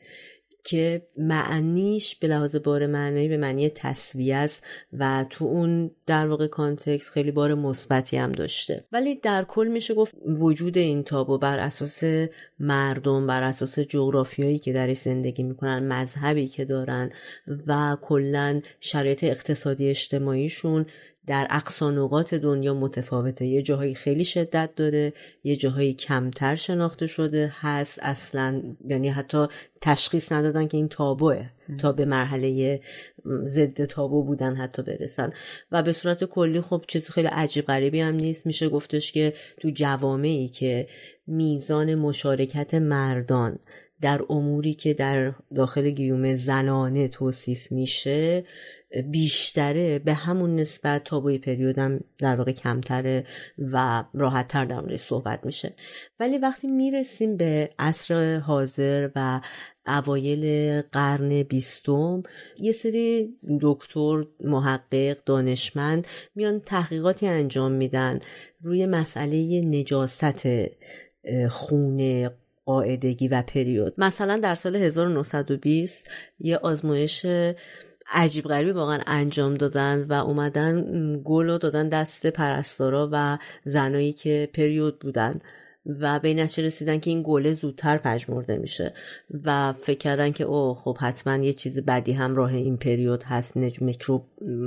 که معنیش به لحاظ بار معنایی به معنی تصویه است و تو اون در واقع کانتکس خیلی بار مثبتی هم داشته. ولی در کل میشه گفت وجود این تابو بر اساس مردم بر اساس جغرافیایی که درش زندگی می‌کنن مذهبی که دارن و کلا شرایط اقتصادی اجتماعیشون در اقصانقات دنیا متفاوته. یه جاهایی خیلی شدت داره یه جاهایی کمتر شناخته شده هست. اصلا یعنی حتی تشخیص ندادن که این تابوه تا به مرحله ضد تابو بودن حتی برسن. و به صورت کلی خب چیز خیلی عجیب غریبی هم نیست. میشه گفتش که تو جوامعی که میزان مشارکت مردان در اموری که در داخل گیوم زنانه توصیف میشه بیشتره به همون نسبت تابوی پریودم در واقع کمتره و راحتتر در موردش صحبت میشه. ولی وقتی می‌رسیم به عصر حاضر و اوایل قرن بیستم یه سری دکتر محقق دانشمند میان تحقیقاتی انجام میدن روی مسئله نجاست خونه قاعدگی و پریود. مثلا در سال 1920 یه آزمایش عجیب غریبی واقعا انجام دادن و اومدن گل دادن دست پرستارا و زنایی که پریود بودن. و به نتیجه رسیدن که این گله زودتر پژمرده میشه و فکر کردن که اوه خب حتما یه چیز بدی هم راه این پریود هست نج میکروب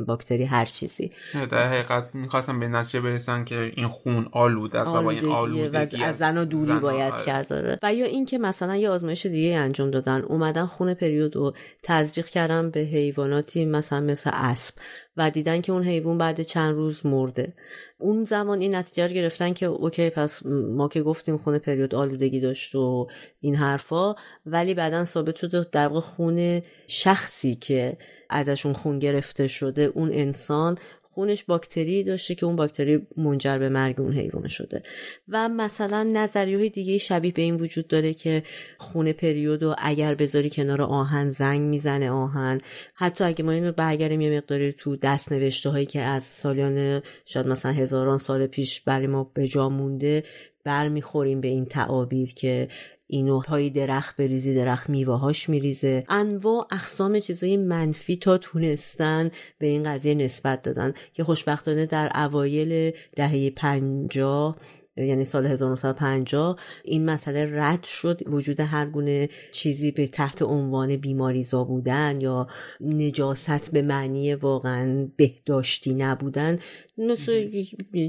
باکتری هر چیزی. در حقیقت می‌خواستم به نتیجه برسن که این خون آلوده است و با این آلودگی و از زن و دوری زن باید آره. کرد داره و یا اینکه مثلا یه آزمایش دیگه انجام دادن اومدن خون پریود رو تزریق کردن به حیواناتی مثلا مثل اسب. و دیدن که اون حیوان بعد چند روز مرده. اون زمان این نتیجه رو گرفتن که اوکی پس ما که گفتیم خون پریود آلودگی داشت و این حرفا ولی بعدا ثابت شده در خون شخصی که ازشون خون گرفته شده اون انسان خونش باکتری داشته که اون باکتری منجر به مرگ اون حیوان شده. و مثلا نظریه های دیگه شبیه به این وجود داره که خون پریود و اگر بذاری کنار آهن زنگ می‌زنه آهن. حتی اگه ما اینو برگردیم یه مقداری تو دست نوشته هایی که از سالیان شاید مثلا هزاران سال پیش برای ما به جا مونده برمیخوریم به این تعابیر که اینو های درخت بریزی درخت میوهاش میریزه. انواع اقسام چیزای منفی تا تونستن به این قضیه نسبت دادن که خوشبختانه در اوایل دهه پنجاه یعنی سال 1950 این مسئله رد شد. وجود هر گونه چیزی به تحت عنوان بیماریزا بودن یا نجاست به معنی واقعا بهداشتی نبودن مثل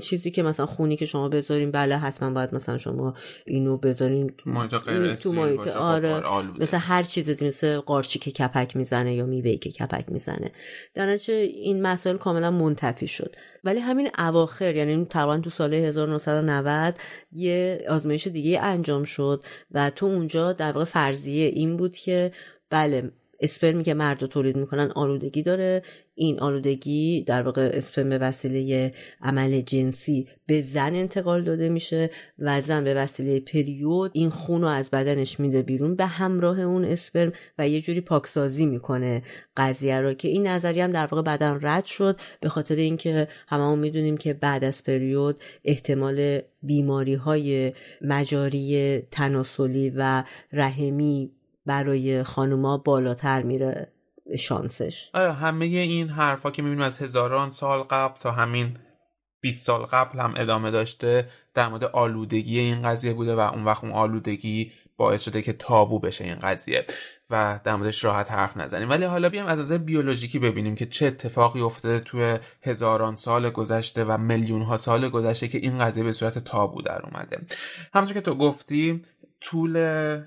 چیزی که مثلا خونی که شما بذارین بله حتما باید مثلا شما اینو بذارین تو محیط غیر تو محیط خب، آره. مثل هر چیزی مثل قارچی که کپک می‌زنه یا میوهی که کپک می‌زنه. در این مسائل کاملا منتفی شد. ولی همین اواخر یعنی تقریبا تو سال 1990 یه آزمایش دیگه انجام شد و تو اونجا در واقع فرضیه این بود که بله اسپرمی که مرد تولید می‌کنن آلودگی داره. این آلودگی در واقع اسپرم به وسیله عمل جنسی به زن انتقال داده میشه و زن به وسیله پریود این خون رو از بدنش میده بیرون به همراه اون اسپرم و یه جوری پاکسازی می‌کنه قضیه رو که این نظریه هم در واقع بدن رد شد به خاطر اینکه هممون می‌دونیم که بعد از پریود احتمال بیماری های مجاری تناسلی و رحمی برای خانوما بالاتر میره. شانسش. آره همه این حرفا که می‌بینیم از هزاران سال قبل تا همین 20 سال قبل هم ادامه داشته در مورد آلودگی این قضیه بوده و اون وقت اون آلودگی باعث شده که تابو بشه این قضیه و در موردش راحت حرف نزنیم. ولی حالا بیام از نظر بیولوژیکی ببینیم که چه اتفاقی افتاده توی هزاران سال گذشته و میلیون ها سال گذشته که این قضیه به صورت تابو در اومده. همونطور که تو گفتی طول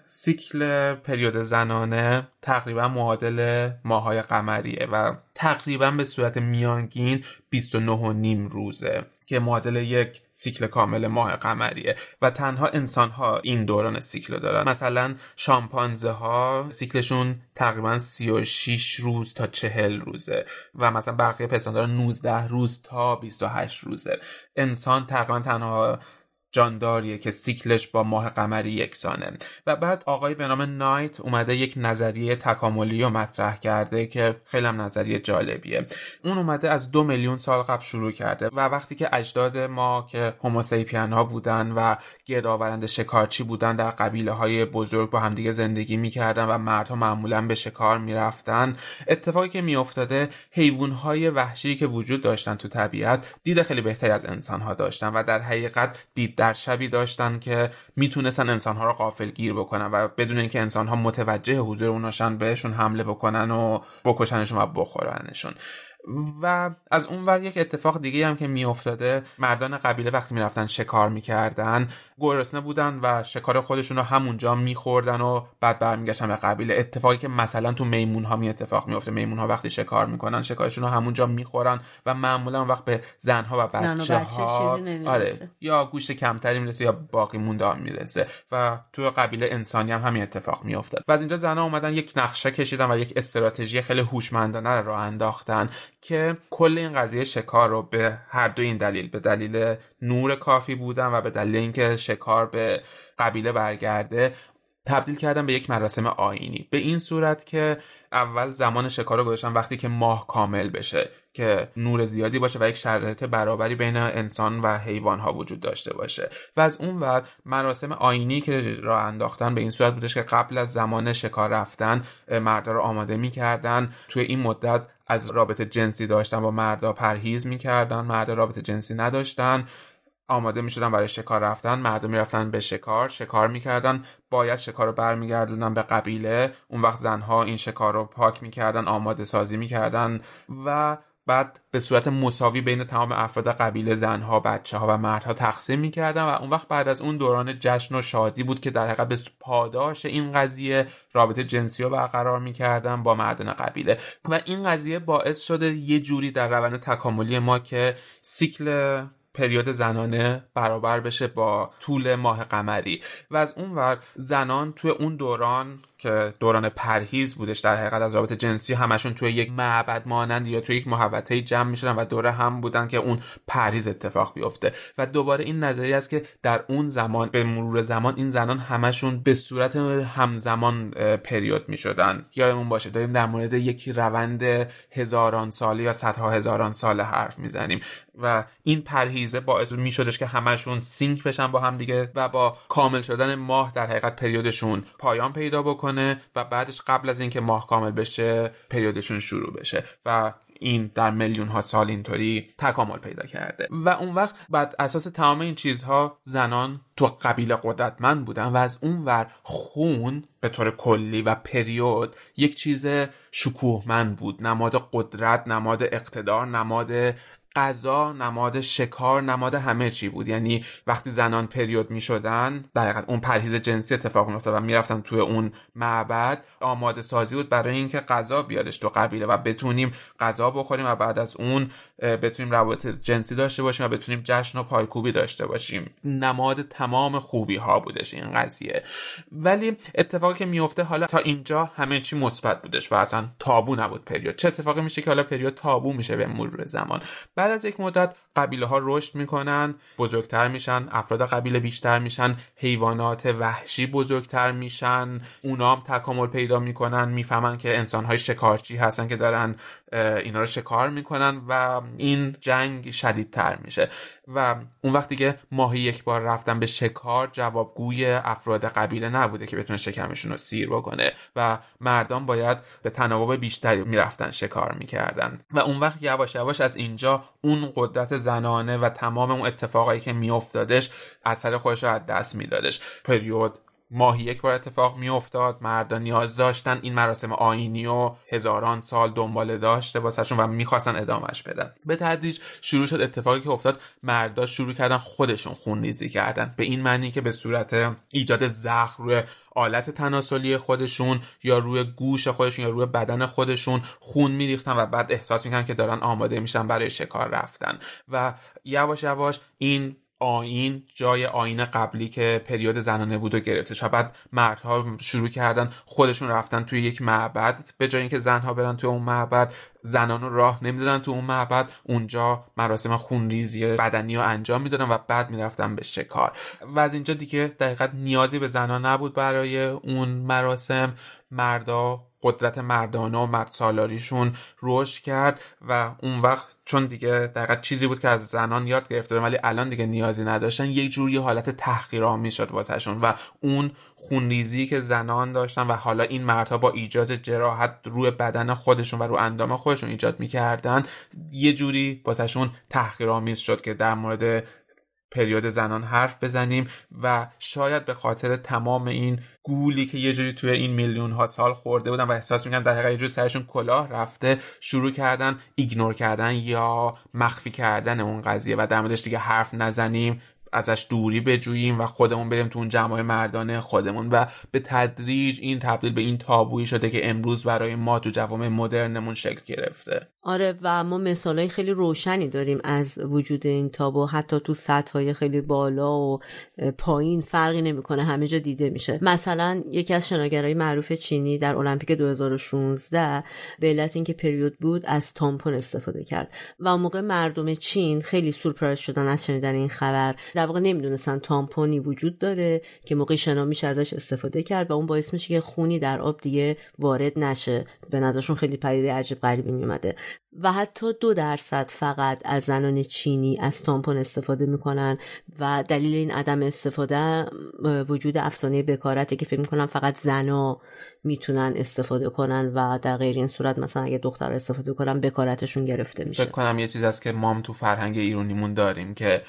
سیکل پریود زنانه تقریبا معادل ماهای قمریه و تقریبا به صورت میانگین 29 و نیم روزه که معادل یک سیکل کامل ماه قمریه و تنها انسان ها این دوران سیکل دارن. مثلا شامپانزه ها سیکلشون تقریبا 36 روز تا 40 روزه و مثلا بقیه پستان دارن 19 روز تا 28 روزه. انسان تقریبا تنها جانداریه که سیکلش با ماه قمری یکسانه. و بعد آقای به نام نایت اومده یک نظریه تکاملی رو مطرح کرده که خیلی هم نظریه جالبیه. اون اومده از دو میلیون سال قبل شروع کرده و وقتی که اجداد ما که هوموسیپین ها بودن و گردآورند شکارچی بودن در قبیله های بزرگ با همدیگه زندگی می‌کردن و مردها معمولا به شکار می‌رفتن اتفاقی که میافتاده حیوان های وحشی که وجود داشتن تو طبیعت دید خیلی بهتری از انسان ها داشتن و در حقیقت دید در شبی داشتن که می‌تونستن انسانها رو قافل گیر بکنن و بدون اینکه انسانها متوجه حضور اوناشن بهشون حمله بکنن و بکشنشون و بخورنشون. و از اون ور یک اتفاق دیگه هم که میافتاده مردان قبیله وقتی می‌رفتن شکار می‌کردن گرسنه بودن و شکار خودشون رو همونجا میخوردن و بعد برمیگشتن به قبیله. اتفاقی که مثلا تو میمون ها می اتفاق میفته میمون ها وقتی شکار می‌کنن شکارشون رو همونجا می‌خورن و معمولا وقت به زنها و بچه, ها آره یا گوشت کمتری می‌رسه یا باقی مونده می‌رسه. و تو قبیله انسانی هم همین اتفاق میافتاد. و از اینجا زنها اومدن یک نقشه کشیدن و یک استراتژی خیلی هوشمندانه رو انداختن که کل این قضیه شکار رو به هر دو این دلیل به دلیل نور کافی بودن و به دلیل اینکه شکار به قبیله برگرده تبدیل کردن به یک مراسم آینی. به این صورت که اول زمان شکار رو گذاشتن وقتی که ماه کامل بشه که نور زیادی باشه و یک شرایط برابری بین انسان و حیوان ها وجود داشته باشه. و از اون ور مراسم آینی که راه انداختن به این صورت بودش که قبل از زمان شکار رفتن مردا رو آماده می‌کردن. توی این مدت از رابطه جنسی داشتن با مردا پرهیز می‌کردن مردا رابطه جنسی نداشتن. آماده می شدن برای شکار رفتن مردم می رفتن به شکار شکار می‌کردن باید شکار رو برمیگردوندن به قبیله. اون وقت زنها این شکار رو پاک می‌کردن آماده سازی می‌کردن و بعد به صورت مساوی بین تمام افراد قبیله زنها بچه ها و مردها تقسیم می‌کردن و اون وقت بعد از اون دوران جشن و شادی بود که در حقیقت به پاداش این قضیه رابطه جنسی رو برقرار می‌کردن با مردان قبیله. و این قضیه باعث شده یه جوری در روند تکاملی ما که سیکل پریود زنانه برابر بشه با طول ماه قمری. و از اون ور زنان توی اون دوران که دوران پرهیز بودش در حقیقت از رابطه جنسی همشون توی یک معبد مانند یا توی یک محوطه جمع می‌شدن و دوره هم بودن که اون پرهیز اتفاق بیفته. و دوباره این نظریه است که در اون زمان به مرور زمان این زنان همشون به صورت همزمان پریود می‌شدن. یادمون باشه داریم در مورد یک روند هزاران ساله یا صدها هزاران ساله حرف می‌زنیم و این پرهیزه باعث می شدش که همشون سینک بشن با هم دیگه و با کامل شدن ماه در حقیقت پریودشون پایان پیدا بکنه و بعدش قبل از اینکه ماه کامل بشه پریودشون شروع بشه و این در میلیون ها سال اینطوری تکامل پیدا کرده. و اون وقت بعد اساس تمام این چیزها زنان تو قبیله قدرتمند بودن و از اون ور خون به طور کلی و پریود یک چیز شکوهمند بود. نماد قدرت نماد اقتدار نماد غذا نماد شکار نماد همه چی بود. یعنی وقتی زنان پریود می شدن در اون پرهیز جنسی اتفاق می و می‌رفتن توی اون معبد. آماده سازی بود برای اینکه غذا بیادش تو قبیله و بتونیم غذا بخوریم و بعد از اون بتونیم روابط جنسی داشته باشیم و بتونیم جشن و پایکوبی داشته باشیم. نماد تمام خوبی ها بودش این قضیه. ولی اتفاقی که میفته حالا تا اینجا همه چی مثبت بودش و اصلا تابو نبود پریود. چه اتفاقی میشه که حالا پریود تابو میشه به مرور زمان. بعد از یک مدت قبیله ها رشد می‌کنن بزرگتر میشن افراد قبیله بیشتر میشن حیوانات وحشی بزرگتر میشن اونا هم تکامل پیدا می‌کنن می‌فهمن که انسان های شکارچی هستن که دارن اینا رو شکار می‌کنن و این جنگ شدیدتر میشه. و اون وقت دیگه ماهی یک بار رفتن به شکار جوابگوی افراد قبیله نبوده که بتونه شکمشون رو سیر بکنه و مردان باید به تناوب بیشتری می‌رفتن شکار می‌کردن. و اون وقت یواش یواش از اینجا اون قدرت زنانه و تمام اون اتفاقایی که میافتادش اثر خودش رو از دست میدادش. پریود ماهی یک بار اتفاق می افتاد مردان نیاز داشتن این مراسم آینی و هزاران سال دنباله داشته واسهشون و می‌خواستن ادامهش بدن. به تدریج شروع شد اتفاقی که افتاد. مردا شروع کردن خودشون خون ریزی کردن. به این معنی که به صورت ایجاد زخم روی آلت تناسلی خودشون یا روی گوش خودشون یا روی بدن خودشون خون میریختن و بعد احساس می‌کنن که دارن آماده میشن برای شکار رفتن. و یواش یواش این آین جای آین قبلی که پریود زنانه بود و گرفتش و بعد مردها شروع کردن خودشون رفتن توی یک معبد. به جای اینکه زنها برن توی اون معبد زنان رو راه نمی‌دادن تو اون معبد. اونجا مراسم خونریزی بدنی رو انجام می‌دادن و بعد می‌رفتن به شکار. و از اینجا دیگه دقیقت نیازی به زنان نبود برای اون مراسم. مردا قدرت مردانه و مرد سالاریشون رشد کرد و اون وقت چون دیگه دقیقا چیزی بود که از زنان یاد گرفته ولی الان دیگه نیازی نداشتن یک جوری حالت تحقیرآمیز شد واسهشون و اون خونریزی که زنان داشتن و حالا این مردها با ایجاد جراحت روی بدن خودشون و رو اندام خودشون ایجاد می‌کردن یه جوری واسهشون تحقیرآمیز شد که در مورد پریود زنان حرف بزنیم و شاید به خاطر تمام این گولی که یه جوری توی این میلیون ها سال خورده بودن و احساس می‌کنن در حقیقت یه جوری سرشون کلاه رفته شروع کردن ایگنور کردن یا مخفی کردن اون قضیه و در موردش دیگه حرف نزنیم ازش دوری بجوییم و خودمون بریم تو اون جمعای مردانه خودمون. و به تدریج این تبدیل به این تابویی شده که امروز برای ما تو جوامع مدرنمون شکل گرفته. آره و ما مثالهای خیلی روشنی داریم از وجود این تابو. حتی تو سطح خیلی بالا و پایین فرقی نمی‌کنه همه جا دیده میشه. مثلا یکی از شناگرای معروف چینی در المپیک 2016 به علت اینکه پریود بود از تامپون استفاده کرد. و اون موقع مردم چین خیلی سورپرایز شدن از شنیدن این خبر. در واقع نمی‌دونستن تامپونی وجود داره که موقع شنا میشه ازش استفاده کرد و اون باعث میشه که خونی در آب دیگه وارد نشه. به نظرشون خیلی پدیده عجیب غریبی میومده و حتی دو درصد فقط از زنان چینی از تامپون استفاده می‌کنن و دلیل این عدم استفاده وجود افسانه بکارته که فکر می‌کنن فقط زنا می‌تونن استفاده کنن و در غیر این صورت مثلا اگه دختر استفاده کنن بکارتشون گرفته میشه. فکر کنم یه چیز است که مام تو فرهنگ ایرونیمون داریم که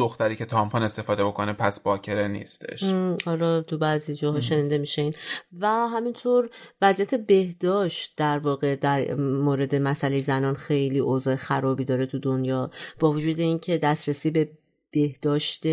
دختری که تامپون استفاده بکنه پس باکره نیستش. حالا تو بعضی جاها شنیده میشه این. و همینطور وضعیت بهداشت در واقع در مورد مسئله زنان خیلی اوضاع خرابی داره تو دنیا. با وجود اینکه دسترسی به بهداشت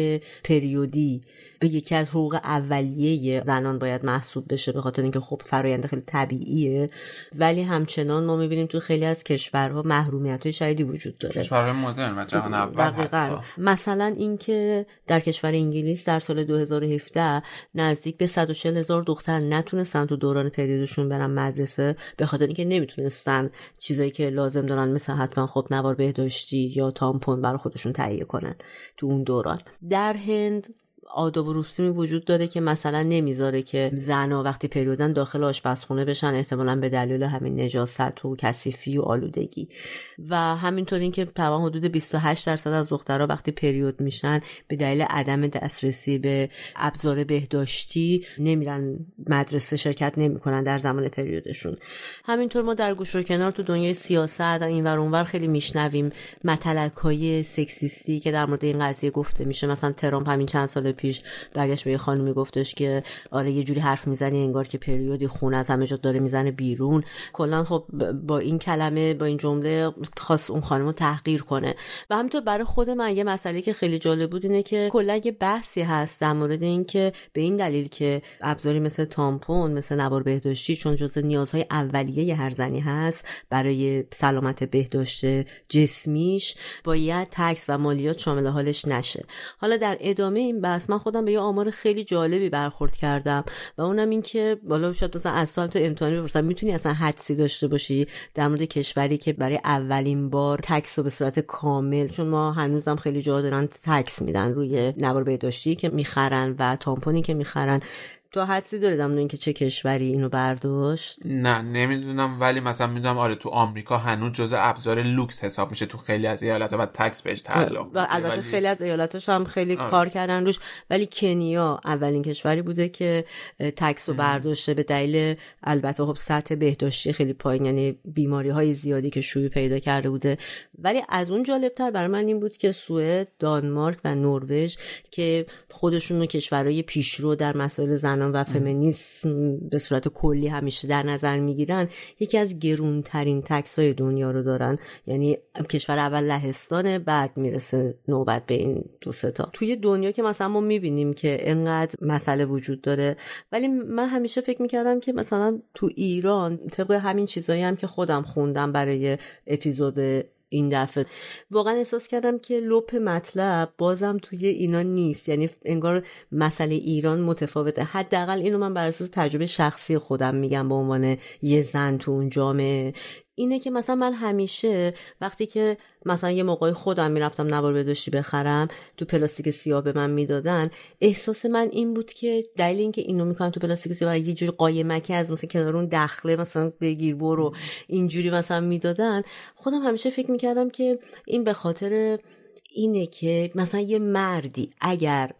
پریودی به یکی از حقوق اولیه زنان باید محسوب بشه به خاطر اینکه خب فرایند خیلی طبیعیه. ولی همچنان ما می‌بینیم تو خیلی از کشورها محرومیت های شدیدی وجود داره. کشورهای مدرن و جهان اول مثلا اینکه در کشور انگلیس در سال 2017 نزدیک به 140 هزار دختر نتونستن تو دوران پریودشون برن مدرسه به خاطر اینکه نمی‌تونستن چیزایی که لازم دارن مثل حتما خب نوار بهداشتی یا تامپون برای خودشون تهیه کنن تو اون دوران. در هند آداب و رسومی وجود داره که مثلا نمی‌ذاره که زنها وقتی پریودن داخل آشپزخونه بشن احتمالا به دلیل همین نجاست و کثیفی و آلودگی. و همینطور اینکه تقریبا حدود 28 درصد از دخترها وقتی پریود میشن به دلیل عدم دسترسی به ابزار بهداشتی نمیرن مدرسه شرکت نمی‌کنن در زمان پریودشون. همینطور ما در گوش و کنار تو دنیای سیاست این ور اونور خیلی میشنویم مطلق های سکسیستی که در مورد این قضیه گفته میشه. مثلا ترامپ همین چند سال پیش برگشت به یه خانمی گفتش که آره یه جوری حرف می‌زنی انگار که پریودی خون از همه جا داره می‌زنه بیرون. کلا خب با این کلمه با این جمله خاص اون خانم رو تحقیر کنه. و همینطور برای خود من یه مسئله که خیلی جالب بود اینه که کلا یه بحثی هست در مورد اینکه به این دلیل که ابزاری مثل تامپون مثل نوار بهداشتی چون جزء نیازهای اولیه هر زنی هست برای سلامت بهداشت جسمیش باید تکس و مالیات شامل حالش نشه. حالا در ادامه این بحث من خودم به یه آمار خیلی جالبی برخورد کردم و اونم این که بالا شاید مثلا از تو امتحانی بپرسم می‌تونی اصلا حدسی داشته باشی در مورد کشوری که برای اولین بار tax رو به صورت کامل چون ما هنوزم خیلی جا دارن tax میدن روی نوار بهداشتی که می‌خرن و تامپونی که می‌خرن. تو حدسی داری در اینکه چه کشوری اینو برداشت؟ نه نمی‌دونم ولی مثلا می‌دونم آره تو آمریکا هنوز جزء ابزار لوکس حساب میشه تو خیلی از ایالت‌ها و tax بهش تعلق و البته ولی... خیلی از ایالتاش هم خیلی آره. کار کردن روش. ولی کنیا اولین کشوری بوده که تکس رو برداشته به دلیل البته خب سطح بهداشتی خیلی پایین یعنی بیماری های زیادی که شوی پیدا کرده بوده. ولی از اون جالبتر برای من این بود که سوئد دانمارک و نروژ که خودشون کشورهای پیشرو در مسائل زنان و فمینیسم به صورت کلی همیشه در نظر می‌گیرن یکی از گرونترین تکس های دنیا رو دارن. یعنی کشور اول لهستان بعد می‌رسه نوبت به این دو ستا توی دنیا که مثلا ما می‌بینیم که انقدر مسئله وجود داره ولی من همیشه فکر می‌کردم که مثلا تو ایران طبق همین چیزایی هم که خودم خوندم برای اپیزود این دفعه. واقعا احساس کردم که لپ مطلب بازم توی اینا نیست. یعنی انگار مسئله ایران متفاوته. حداقل اینو من بر اساس تجربه شخصی خودم میگم به عنوان یه زن تو اون جامعه. اینه که مثلا من همیشه وقتی که مثلا یه موقعی خودم می‌رفتم نوار بداشتی بخرم تو پلاستیک سیاه به من می‌دادن احساس من این بود که دلیل اینکه اینو می‌کنن تو پلاستیک سیاه یه جور قایمکی از مثلا کنار اون دخله مثلا بگیر برو اینجوری مثلا می‌دادن خودم همیشه فکر می‌کردم که این به خاطر اینه که مثلا یه مردی اگر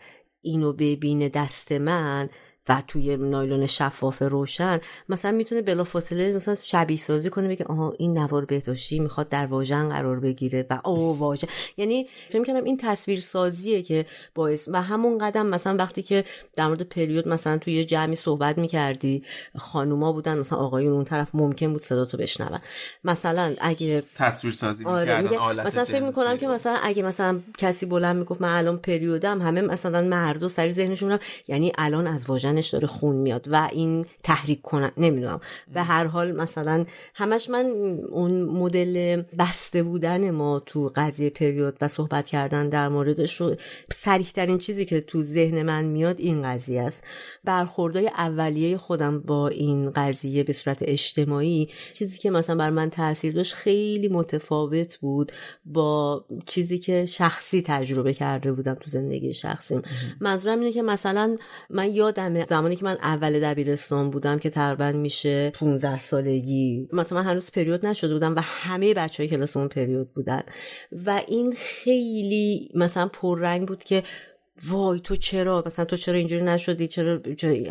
اینو ببینه دست من و توی نایلون شفاف روشن مثلا می‌تونه بلافاصله مثلا شبیه سازی کنه بگه آها این نوار بهداشتی می‌خواد در واژن قرار بگیره و او واژن یعنی فکر کنم این تصویر سازیه که باعث و همون قدم مثلا وقتی که در مورد پریود مثلا توی یه جمعی صحبت می‌کردی خانوما بودن مثلا آقایون اون طرف ممکن بود صدا تو بشنون. مثلا اگه تصویر سازی آره مثلا فکر می‌کنم که مثلا اگه مثلا کسی بلند می‌گفت من الان پریودم همه مثلا مرد سری ذهنشون یعنی الان از واژن بدنش داره خون میاد و این تحریک کنن نمی‌دونم. به هر حال مثلا همش من اون مدل بسته بودن ما تو قضیه پریود و صحبت کردن در موردش رو سریح ترین چیزی که تو ذهن من میاد این قضیه است. برخوردهای اولیه خودم با این قضیه به صورت اجتماعی چیزی که مثلا بر من تاثیر داشت خیلی متفاوت بود با چیزی که شخصی تجربه کرده بودم تو زندگی شخصیم. منظورم اینه که مثلا من یادم زمانی که من اول دبیرستان بودم که تقریبا میشه 15 سالگی. مثلا من هنوز پریود نشده بودم و همه بچه های کلاسمون پریود بودن. و این خیلی مثلا پررنگ بود که وای تو چرا؟ مثلا تو چرا اینجوری نشدی؟ چرا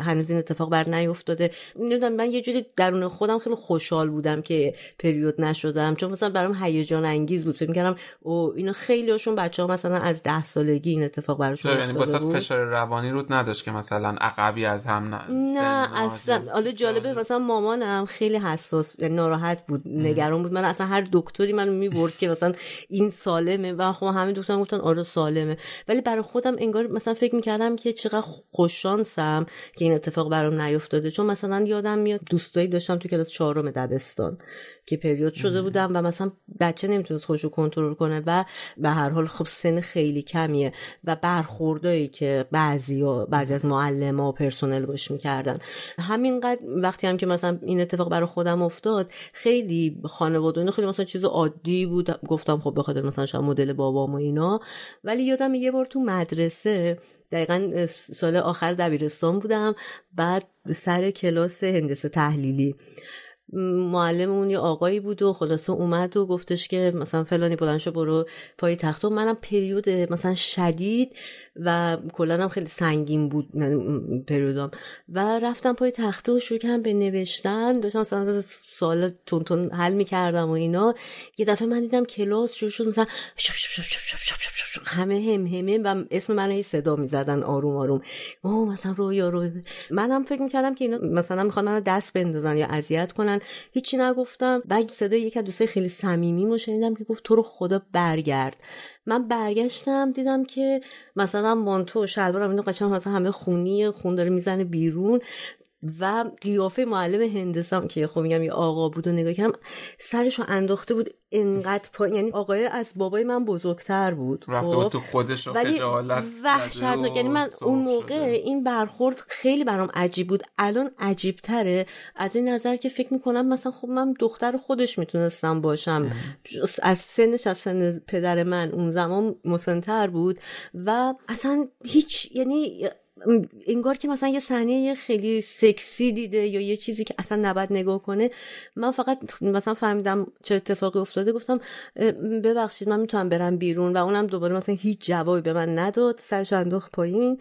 هنوز این اتفاق بر نیفتاده؟ نمی‌دونم من یه جوری درون خودم خیلی خوشحال بودم که پریود نشدم. چون مثلا برام هیجان انگیز بود. فکر می‌کردم او اینا خیلی هاشون بچه ها مثلا از ده سالگی این اتفاق براشون یعنی افتاده بود. فشار روانی رود نداشت که مثلا عقبی از هم نه نه اصلا. حالا جالبه مثلا مامانم خیلی حساس یعنی ناراحت بود نگران بود. من اصلا هر دکتری منو می‌برد که مثلا این سالمه. و خب همه دکتران گفتن آره سالمه. ولی برای خودم انگار مثلا فکر می‌کردم که چقدر خوششانسم که این اتفاق برام نیفتاده. چون مثلا یادم میاد دوستایی داشتم تو کلاس چهارم دبستان. که پریود شده بودم و مثلا بچه نمی‌تونست خودش رو کنترل کنه و به هر حال خب سن خیلی کمیه و برخوردایی که بعضی بعضی از معلم و پرسنل باش می‌کردن. همینقدر وقتی هم که مثلا این اتفاق برای خودم افتاد خیلی خانواده خیلی مثلا چیز عادی بود. گفتم خب بخاطر مثلا شاید مدل بابام و اینا. ولی یادم یه بار تو مدرسه دقیقا سال آخر دبیرستان بودم بعد سر کلاس هندسه تحلیلی. معلممون یه آقایی بود و خلاصه اومد و گفتش که مثلا فلانی بلند شو برو پای تخت. و منم پریود مثلا شدید و کلا هم خیلی سنگین بود من پریودام. و رفتم پای تخته و شروع کردم به نوشتن داشتم مثلا سوال تون حل می‌کردم و اینا. یه دفعه من دیدم کلاس شروع شد مثلا شب شب شب همه هم همه و اسم من هی صدا می‌زدن آروم آروم. او مثلا رویا رو. منم فکر می‌کردم که اینا مثلا می‌خوان منو دست بندازن یا اذیت کنن. هیچی نگفتم. بعد صدای یک از دوستای خیلی صمیمی شنیدم که گفت تو رو خدا برگرد. من برگشتم دیدم که مثلا مانتو و شلوارم اینو قشنگ مثلا همه خونی خون داره می‌زنه بیرون. و قیافه معلم هندسم که خب میگم یه آقا بود و نگاه کردم سرشو انداخته بود انقدر پا... یعنی آقای از بابای من بزرگتر بود رفته خب؟ بود تو خودش ولی وحشتناک. یعنی من اون موقع شده. این برخورد خیلی برام عجیب بود. الان عجیب تره از این نظر که فکر می‌کنم مثلا خب من دختر خودش می‌تونستم باشم. از سنش از سن پدر من اون زمان مسنتر بود و اصلا هیچ یعنی انگار که مثلا یه صحنه خیلی سکسی دیده یا یه چیزی که اصلا نباید نگاه کنه. من فقط مثلا فهمیدم چه اتفاقی افتاده گفتم ببخشید من می‌تونم برم بیرون. و اونم دوباره مثلا هیچ جوابی به من نداد سرش انداخت پایین.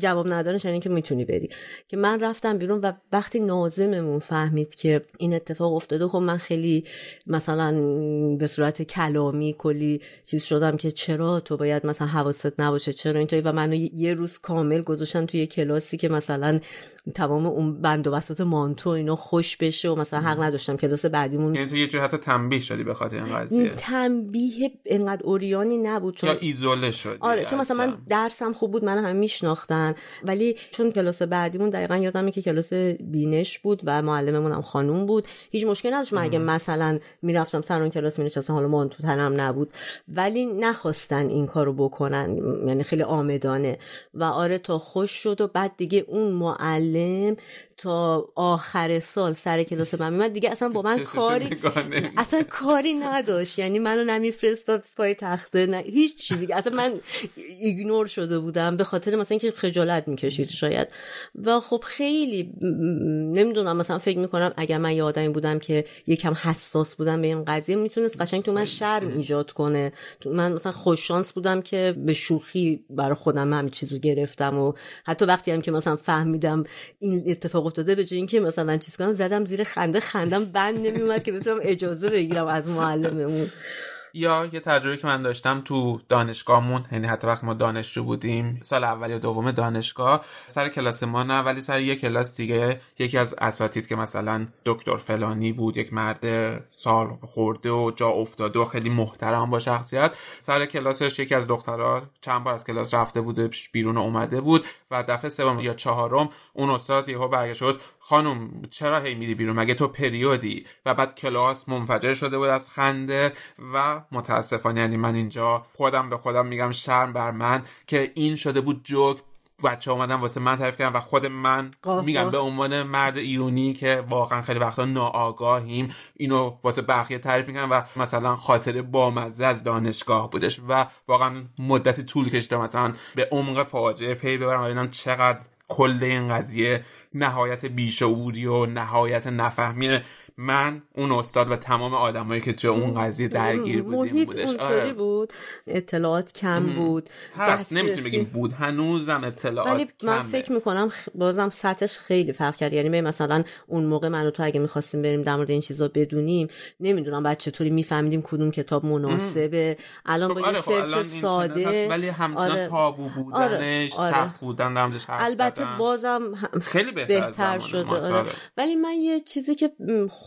جواب ندارش یعنی که می‌تونی بری. که من رفتم بیرون و وقتی نازممون فهمید که این اتفاق افتاده خب من خیلی مثلا به صورت کلامی کلی چیز شدم که چرا تو باید مثلا حواست نباشه چرا اینطوری؟ و منو یه روز کامل گذاشتن توی کلاسی که مثلا تمام اون بند و بساط مانتو اینا خوش بشه و مثلا حق نداشتم. کلاس بعدیمون یعنی تو یه جور حتی تنبیه شدی به خاطر این قضیه. تنبیه انقدر اوریانی نبود چون یا ایزوله شدی آره چون مثلا من. درسم خوب بود من همه میشناختن. ولی چون کلاس بعدیمون دقیقا یادمه که کلاس بینش بود و معلممون هم خانوم بود هیچ مشکلی نداشت. من اگه مثلا می‌رفتم سر اون کلاس مینشستم حالا من تو تنم نبود. ولی نخواستن این کارو بکنن یعنی خیلی آمدانه. و آره تا خوش شد و بعد دیگه اون معلم تا آخر سال سر کلاس من میمد دیگه اصلا با من کاری اصلا کاری نداشت. یعنی منو نمیفرستاد پای تخته نه هیچ چیزی. اصلا من ایگنور شده بودم. به خاطر مثلا اینکه خجالت می‌کشید شاید. و خب خیلی نمی‌دونم. مثلا فکر می‌کنم اگر من یه آدمی بودم که یکم حساس بودم به این قضیه می‌تونست قشنگ تو من شرم ایجاد کنه. تو من مثلا خوش شانس بودم که به شوخی برای خودم همین چیزو گرفتم و حتی وقتی هم که مثلا فهمیدم این اتفاق افتاده به اینکه مثلا چیز کنم زدم زیر خنده خندم بند نمیومد که بتونم اجازه بگیرم از معلممون. یا یه تجربه که من داشتم تو دانشگاهمون یعنی حتی وقتی ما دانشجو بودیم سال اول یا دوم دانشگاه سر کلاس ما نه ولی سر یه کلاس دیگه یکی از اساتید که مثلا دکتر فلانی بود یک مرد سال خورده و جا افتاده و خیلی محترم با شخصیت سر کلاسش یکی از دخترها چند بار از کلاس رفته بوده بیرون اومده بود و دفعه سوم یا چهارم اون استاد یهو برگشت شد خانم چرا هی میری بیرون؟ مگه تو پریودی؟ و بعد کلاس منفجر شده بود از خنده و متاسفانه یعنی من اینجا خودم به خودم میگم شرم بر من که این شده بود جوک بچه اومدن واسه من تعریف کردن و خود من میگم. به عنوان مرد ایرونی که واقعا خیلی وقتا ناآگاهیم اینو واسه بقیه تعریف می‌کنن و مثلا خاطر بامزه از دانشگاه بودش و واقعا مدتی طول کشیده مثلا به عمق فاجعه پی ببرم و ببینم چقدر کل این قضیه نهایت بیشعوری و نهایت نفهمی من اون استاد و تمام آدمایی که توی اون قضیه درگیر بودیم محیط بودش آره. بود اطلاعات کم بود هست نمی‌تونیم بگیم بود هنوزم اطلاعات ولی من کمه. فکر می‌کنم بازم سطحش خیلی فرق کرد یعنی مثلا اون موقع من و تو اگه می‌خواستیم بریم در مورد این چیزا بدونیم نمی‌دونم بعد چطوری میفهمیدیم کدوم کتاب مناسبه الان با خب یه آره خب الان سرچ اینترنت ساده ولی همچنان آره. تابو بودنش آره. سخت بودن البته. بازم خیلی بهتر, بهتر شده آره. آره. ولی من یه چیزی که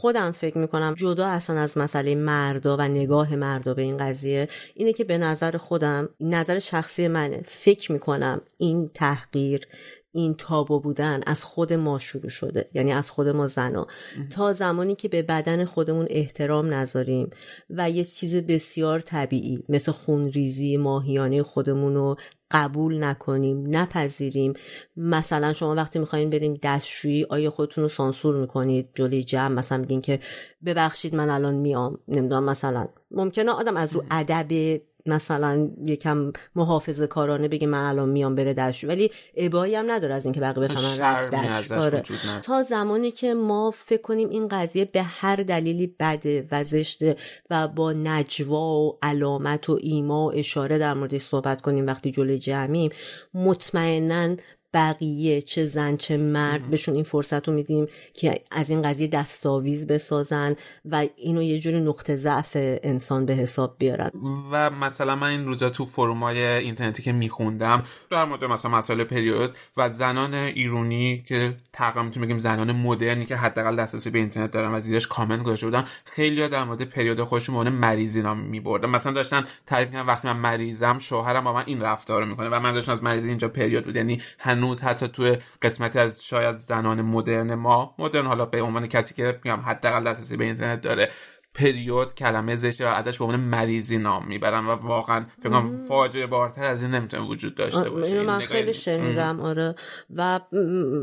خودم فکر می‌کنم جدا اصلا از مسئله مردا و نگاه مردا به این قضیه اینه که به نظر خودم نظر شخصی منه. فکر می‌کنم این تحقیر این تابو بودن از خود ما شروع شده یعنی از خود ما زنا. تا زمانی که به بدن خودمون احترام نذاریم و یه چیز بسیار طبیعی مثل خونریزی ماهیانه خودمون رو قبول نکنیم نپذیریم. مثلا شما وقتی می‌خواین برین دستشویی آیا خودتون رو سانسور می‌کنید؟ جلوی جمع مثلا میگین که ببخشید من الان میام. نمی‌دونم مثلا. ممکنه آدم از رو ادب مثلا یکم محافظه کارانه بگه من الان میام بره دستشویی ولی ابایی هم نداره از اینکه بقیه بفهمن رفت ازش آره. تا زمانی که ما فکر کنیم این قضیه به هر دلیلی بده و زشته و با نجوا و علامت و ایما و اشاره در موردش صحبت کنیم وقتی جلوی جمعیم مطمئنا بقیه چه زن چه مرد بهشون این فرصت رو میدیم که از این قضیه دستاویز بسازن و اینو یه جوری نقطه ضعف انسان به حساب بیارن. و مثلا من این روزا تو فرومای اینترنتی که میخوندم در مورد مثلا مسائل پریود و زنان ایرونی که تقریبا می‌تونیم بگیم زنان مدرنی که حداقل دسترسی به اینترنت دارن و زیرش کامنت گذاشته بودن خیلی در مورد پریود خودشون به عنوان مریضی نام میبردن. مثلا داشتن تعریف کردن وقتی من مریضم شوهرم با من این رفتار رو می‌کنه و من داشتم از مریضی اینجا پریود بود یعنی هنوز حتی توی قسمتی از شاید زنان مدرن ما مدرن حالا به عنوان کسی که میگم حداقل دسترسی به اینترنت داره پریود کلمه زشته و ازش به عنوان مریضی نام می‌برن و واقعا فکر کنم فاجعه بارتر از این نمی‌تونه وجود داشته باشه. اینو من نگاه- خیلی شنیدم آره. و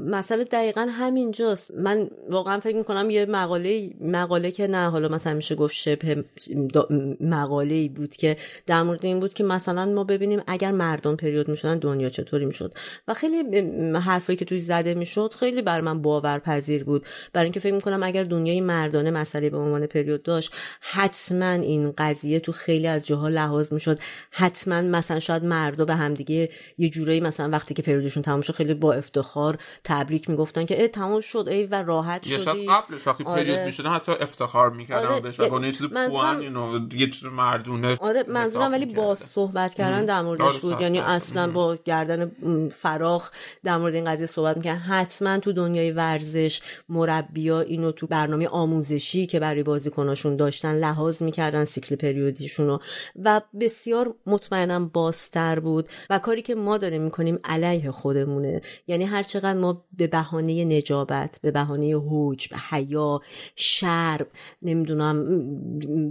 مسئله دقیقا همینجاست. من واقعا فکر می‌کنم یه مقاله مقاله که نه حالا مثلا میشه گفت شبه مقاله ای بود که در مورد این بود که مثلا ما ببینیم اگر مردم پریود می‌شدن دنیا چطوری می‌شد. و خیلی حرفایی که توی زده می‌شد خیلی بر من باورپذیر بود. برای اینکه فکر می‌کنم اگر دنیای مردانه مسئله به عنوان پریود داشت حتما این قضیه تو خیلی از جاها لحاظ می‌شد حتما مثلا شاید مردا به همدیگه یه جورایی مثلا وقتی که پریودشون تموم شد خیلی با افتخار تبریک می‌گفتن که ای تموم شد ای و راحت یه شب شدی قبلش وقتی آره. پریود می‌شدن حتی افتخار می‌کردن آره. بهش و یه چیز پوان اینو یه چیز مردونه آره منظورم ولی می‌کردن. با صحبت کردن در موردش آره، بود یعنی. اصلا با گردن فراخ در مورد این قضیه صحبت می‌کنن حتما تو دنیای ورزش مربیا اینو تو برنامه آموزشی که برای بازیکناشون داشتن لحاظ می‌کردن سیکل پریودیشونو و بسیار مطمئنم بازتر بود و کاری که ما داریم می‌کنیم علیه خودمونه. یعنی هر چقدر ما به بهانه نجابت به بهانه حوج به حیا شرم نمی‌دونم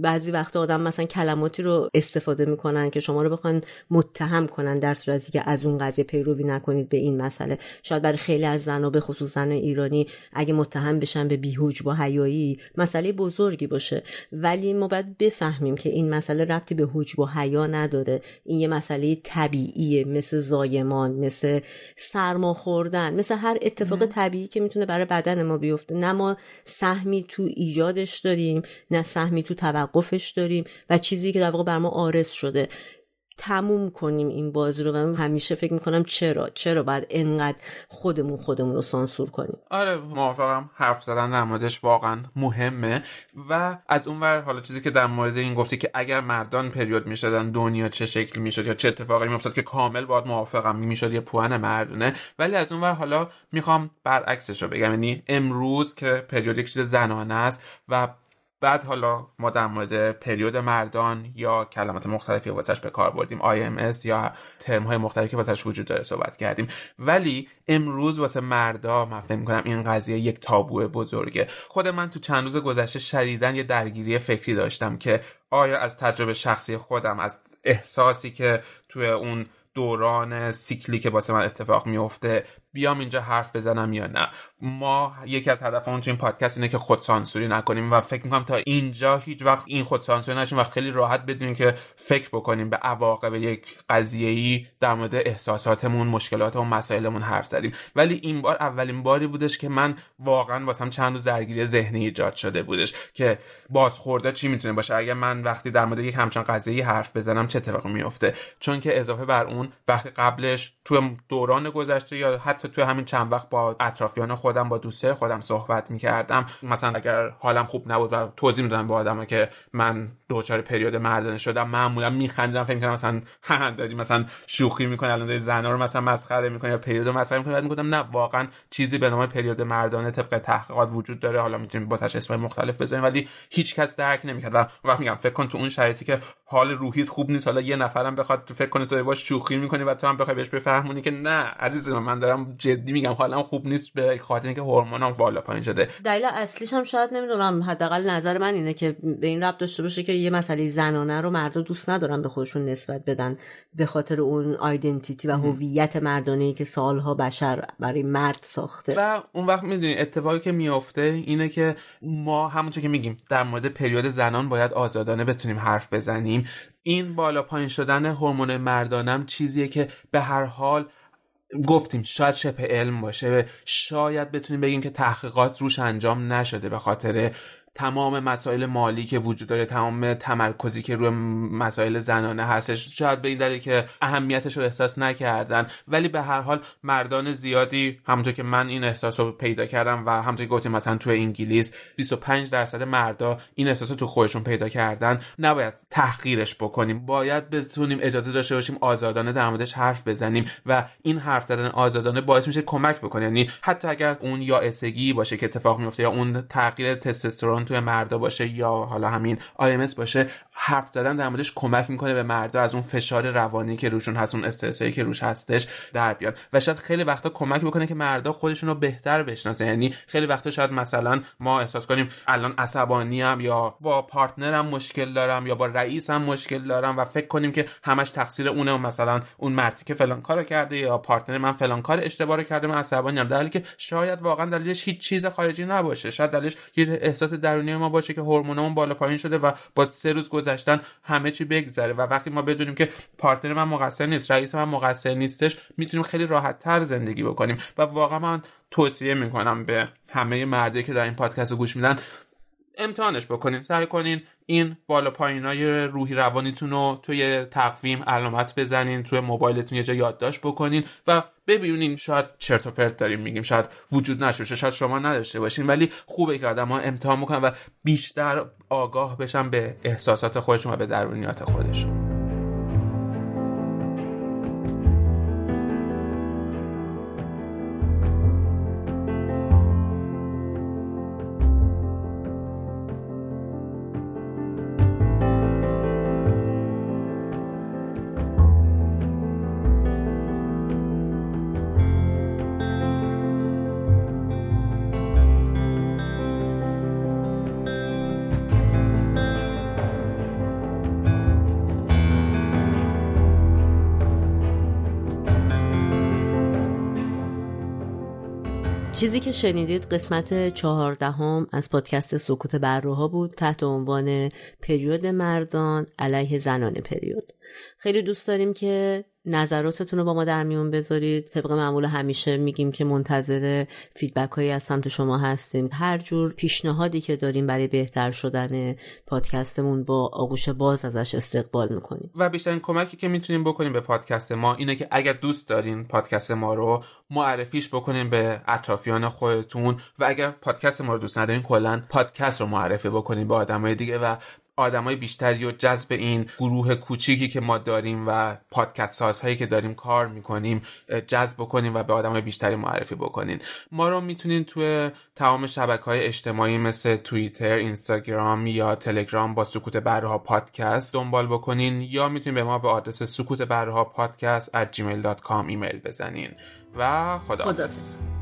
بعضی وقت آدم مثلا کلماتی رو استفاده می‌کنن که شما رو بخوان متهم کنن در صورتی که از اون قضیه پیروی نکنید به این مسئله. شاید برای خیلی از زنها به خصوص زن ایرانی اگه متهم بشن به بیهوج با حیایی مسئله بزرگی باشه. ولی ما باید بفهمیم که این مسئله ربطی به هوج با حیا نداره. این یه مسئله طبیعیه مثل زایمان مثل سرما خوردن مثل هر اتفاق طبیعی که می‌تونه برای بدن ما بیفته. نه ما سهمی تو ایجادش داریم نه سهمی تو توقفش داریم و چیزی که در واقع بر ما آرز شده. تموم کنیم این بازی رو و من همیشه فکر می‌کنم چرا؟ چرا باید انقدر خودمون خودمون رو سانسور کنیم؟ آره موافقم. حرف زدن در موردش واقعا مهمه و از اون ور حالا چیزی که در مورد این گفتی که اگر مردان پریود می‌شدن دنیا چه شکل می‌شد یا چه اتفاقی میافتاد که کامل باید موافقم می‌شد یه پوان مردونه. ولی از اون ور حالا می‌خوام برعکسش رو بگم. یعنی امروز که پریود یک چیز زنانه است و بعد حالا ما در مورد پریود مردان یا کلمات مختلفی واسش به کار بردیم IMS یا ترم های مختلفی که واسش وجود داره صحبت کردیم. ولی امروز واسه مردا من فکر می‌کنم این قضیه یک تابو بزرگه. خود من تو چند روز گذشته شدیدن یه درگیری فکری داشتم که آیا از تجربه شخصی خودم از احساسی که توی اون دوران سیکلی که واسه من اتفاق میفته بیام اینجا حرف بزنم یا نه. ما یکی از هدفمون تو این پادکست اینه که خود سانسوری نکنیم و فکر می‌کنم تا اینجا هیچ وقت این خود سانسوری نشیم و خیلی راحت بدونیم که فکر بکنیم به عواقب یک قضیه ای در مورد احساساتمون مشکلاتمون مسائلمون حرف زدیم. ولی این بار اولین باری بودش که من واقعا واسم چند روز درگیری ذهنی ایجاد شده بودش که بازخورده چی می‌تونه باشه؟ اگه من وقتی در مورد یک همچین قضیه حرف بزنم چه اتفاقی میفته چون که اضافه بر اون وقتی قبلش تو دوران گذشته یا حتی حتی توی همین چند وقت با اطرافیان خودم با دوسته خودم صحبت می‌کردم. مثلا اگر حالم خوب نبود و توضیح می‌دادم به آدم که من دچار پریود مردانه شدم معمولا میخندم فکر می‌کنم مثلا داری مثلا شوخی می‌کنه الان داری زنا رو مثلا مسخره می‌کنه یا پریود رو مسخره می‌کنه می‌گفتم نه واقعا چیزی به نام پریود مردانه طبق تحقیقات وجود داره. حالا می‌تونیم باسش اسمای مختلف بزنیم ولی هیچ کس درک نمی‌کرد. و وقت میگم فکر کن تو اون شرایطی که حال روحیت خوب نیست حالا یه نفرم بخواد تو فکر کنه تو باش شوخی می‌کنی و تو هم بخوای بهش بفهمونی که نه عزیز من دارم جدی میگم حالم خوب نیست به خاطر اینکه هورمونام بالا پایین شده. دلیل اصلیش هم شاید نمی‌دونم حداقل نظر من اینه که به این ربط داشته باشه که یه مسئله زنانه رو مردا دوست ندارن به خودشون نسبت بدن به خاطر اون آیدنتیتی و هویت مردانه که سالها بشر برای مرد ساخته. و اون وقت می‌دونی اتفاقی که میافته اینه که ما همونطور که میگیم در مورد پریود زنان باید آزادانه بتونیم حرف بزنیم. این بالا پایین شدن هورمون مردانم چیزیه که به هر حال گفتیم شاید شبه علم باشه شاید بتونیم بگیم که تحقیقات روش انجام نشده به خاطر تمام مسائل مالی که وجود داره تمام تمرکزی که روی مسائل زنانه هستش شاید به این دلیل که اهمیتش رو احساس نکردن. ولی به هر حال مردان زیادی همونطور که من این احساس رو پیدا کردم و همونطور که گفتیم مثلا تو انگلیس 25 درصد مردا این احساس رو تو خودشون پیدا کردن. نباید تحقیرش بکنیم. باید بتونیم اجازه داشته باشیم آزادانه در موردش حرف بزنیم و این حرف زدن آزادانه باعث میشه کمک بکنه. یعنی حتی اگر اون یائسگی باشه که اتفاق میفته یا اون تغییر تستوسترون توی مردا باشه یا حالا همین IMS باشه حرف زدن در موردش کمک می‌کنه به مردا از اون فشار روانی که روشون هست اون استرسایی که روش هستش در بیان. و شاید خیلی وقتا کمک بکنه که مردا خودشون رو بهتر بشناسن. یعنی خیلی وقتا شاید مثلا ما احساس کنیم الان عصبانی ام یا با partner م مشکل دارم یا با رئیسم مشکل دارم و فکر کنیم که همش تقصیر اونه و مثلا اون مردی که فلان کارو کرده یا partner من فلان کار اشتباه کرده من عصبانی ام در حالی که شاید واقعا دلیلش هیچ چیز خارجی نباشه. شاید دلیلش یه احساس درونی ما باشه که هورمونمون بالا پایین شده و با سه روز گذشتن همه چی بگذره. و وقتی ما بدونیم که پارتنر من مقصر نیست رئیس من مقصر نیستش می‌تونیم خیلی راحت تر زندگی بکنیم. و واقعا من توصیه می‌کنم به همه مردی که در این پادکست گوش میدن امتحانش بکنین. سعی کنین این بالا پایینای روحی روانیتون رو توی تقویم علامت بزنین توی موبایلتون یه جا یادداشت بکنین و ببینین شاید چرت و پرت داریم میگیم شاید وجود نشوشه شاید شما نداشته باشین ولی خوبه که آدم ها امتحان بکنن و بیشتر آگاه بشن به احساسات خودشون و به درونیات خودشون. چیزی که شنیدید قسمت چهاردهم از پادکست سکوت برروها بود تحت عنوان پریود مردان علیه زنان پریود. خیلی دوست داریم که نظراتتون رو با ما در میون بذارید. طبق معمول همیشه میگیم که منتظر فیدبک هایی از سمت شما هستیم. هر جور پیشنهادی که داریم برای بهتر شدن پادکستمون با آغوش باز ازش استقبال می‌کنیم. و بیشترین کمکی که می‌تونیم بکنیم به پادکست ما اینه که اگر دوست دارین پادکست ما رو معرفیش بکنیم به اطرافیان خودتون و اگر پادکست ما رو دوست ندارین کلا پادکست رو معرفی بکنیم به آدمای دیگه و آدمای بیشتری و جذب این گروه کوچیکی که ما داریم و پادکست سازهایی که داریم کار می‌کنیم جذب بکنیم و به آدمای بیشتری معرفی بکنین. ما رو می‌تونین توی تمام شبکه های اجتماعی مثل توییتر، اینستاگرام یا تلگرام با سکوت برها پادکست دنبال بکنین یا می‌تونین به ما به آدرس سکوت برها پادکست at gmail.com ایمیل بزنین. و خدا, خدا.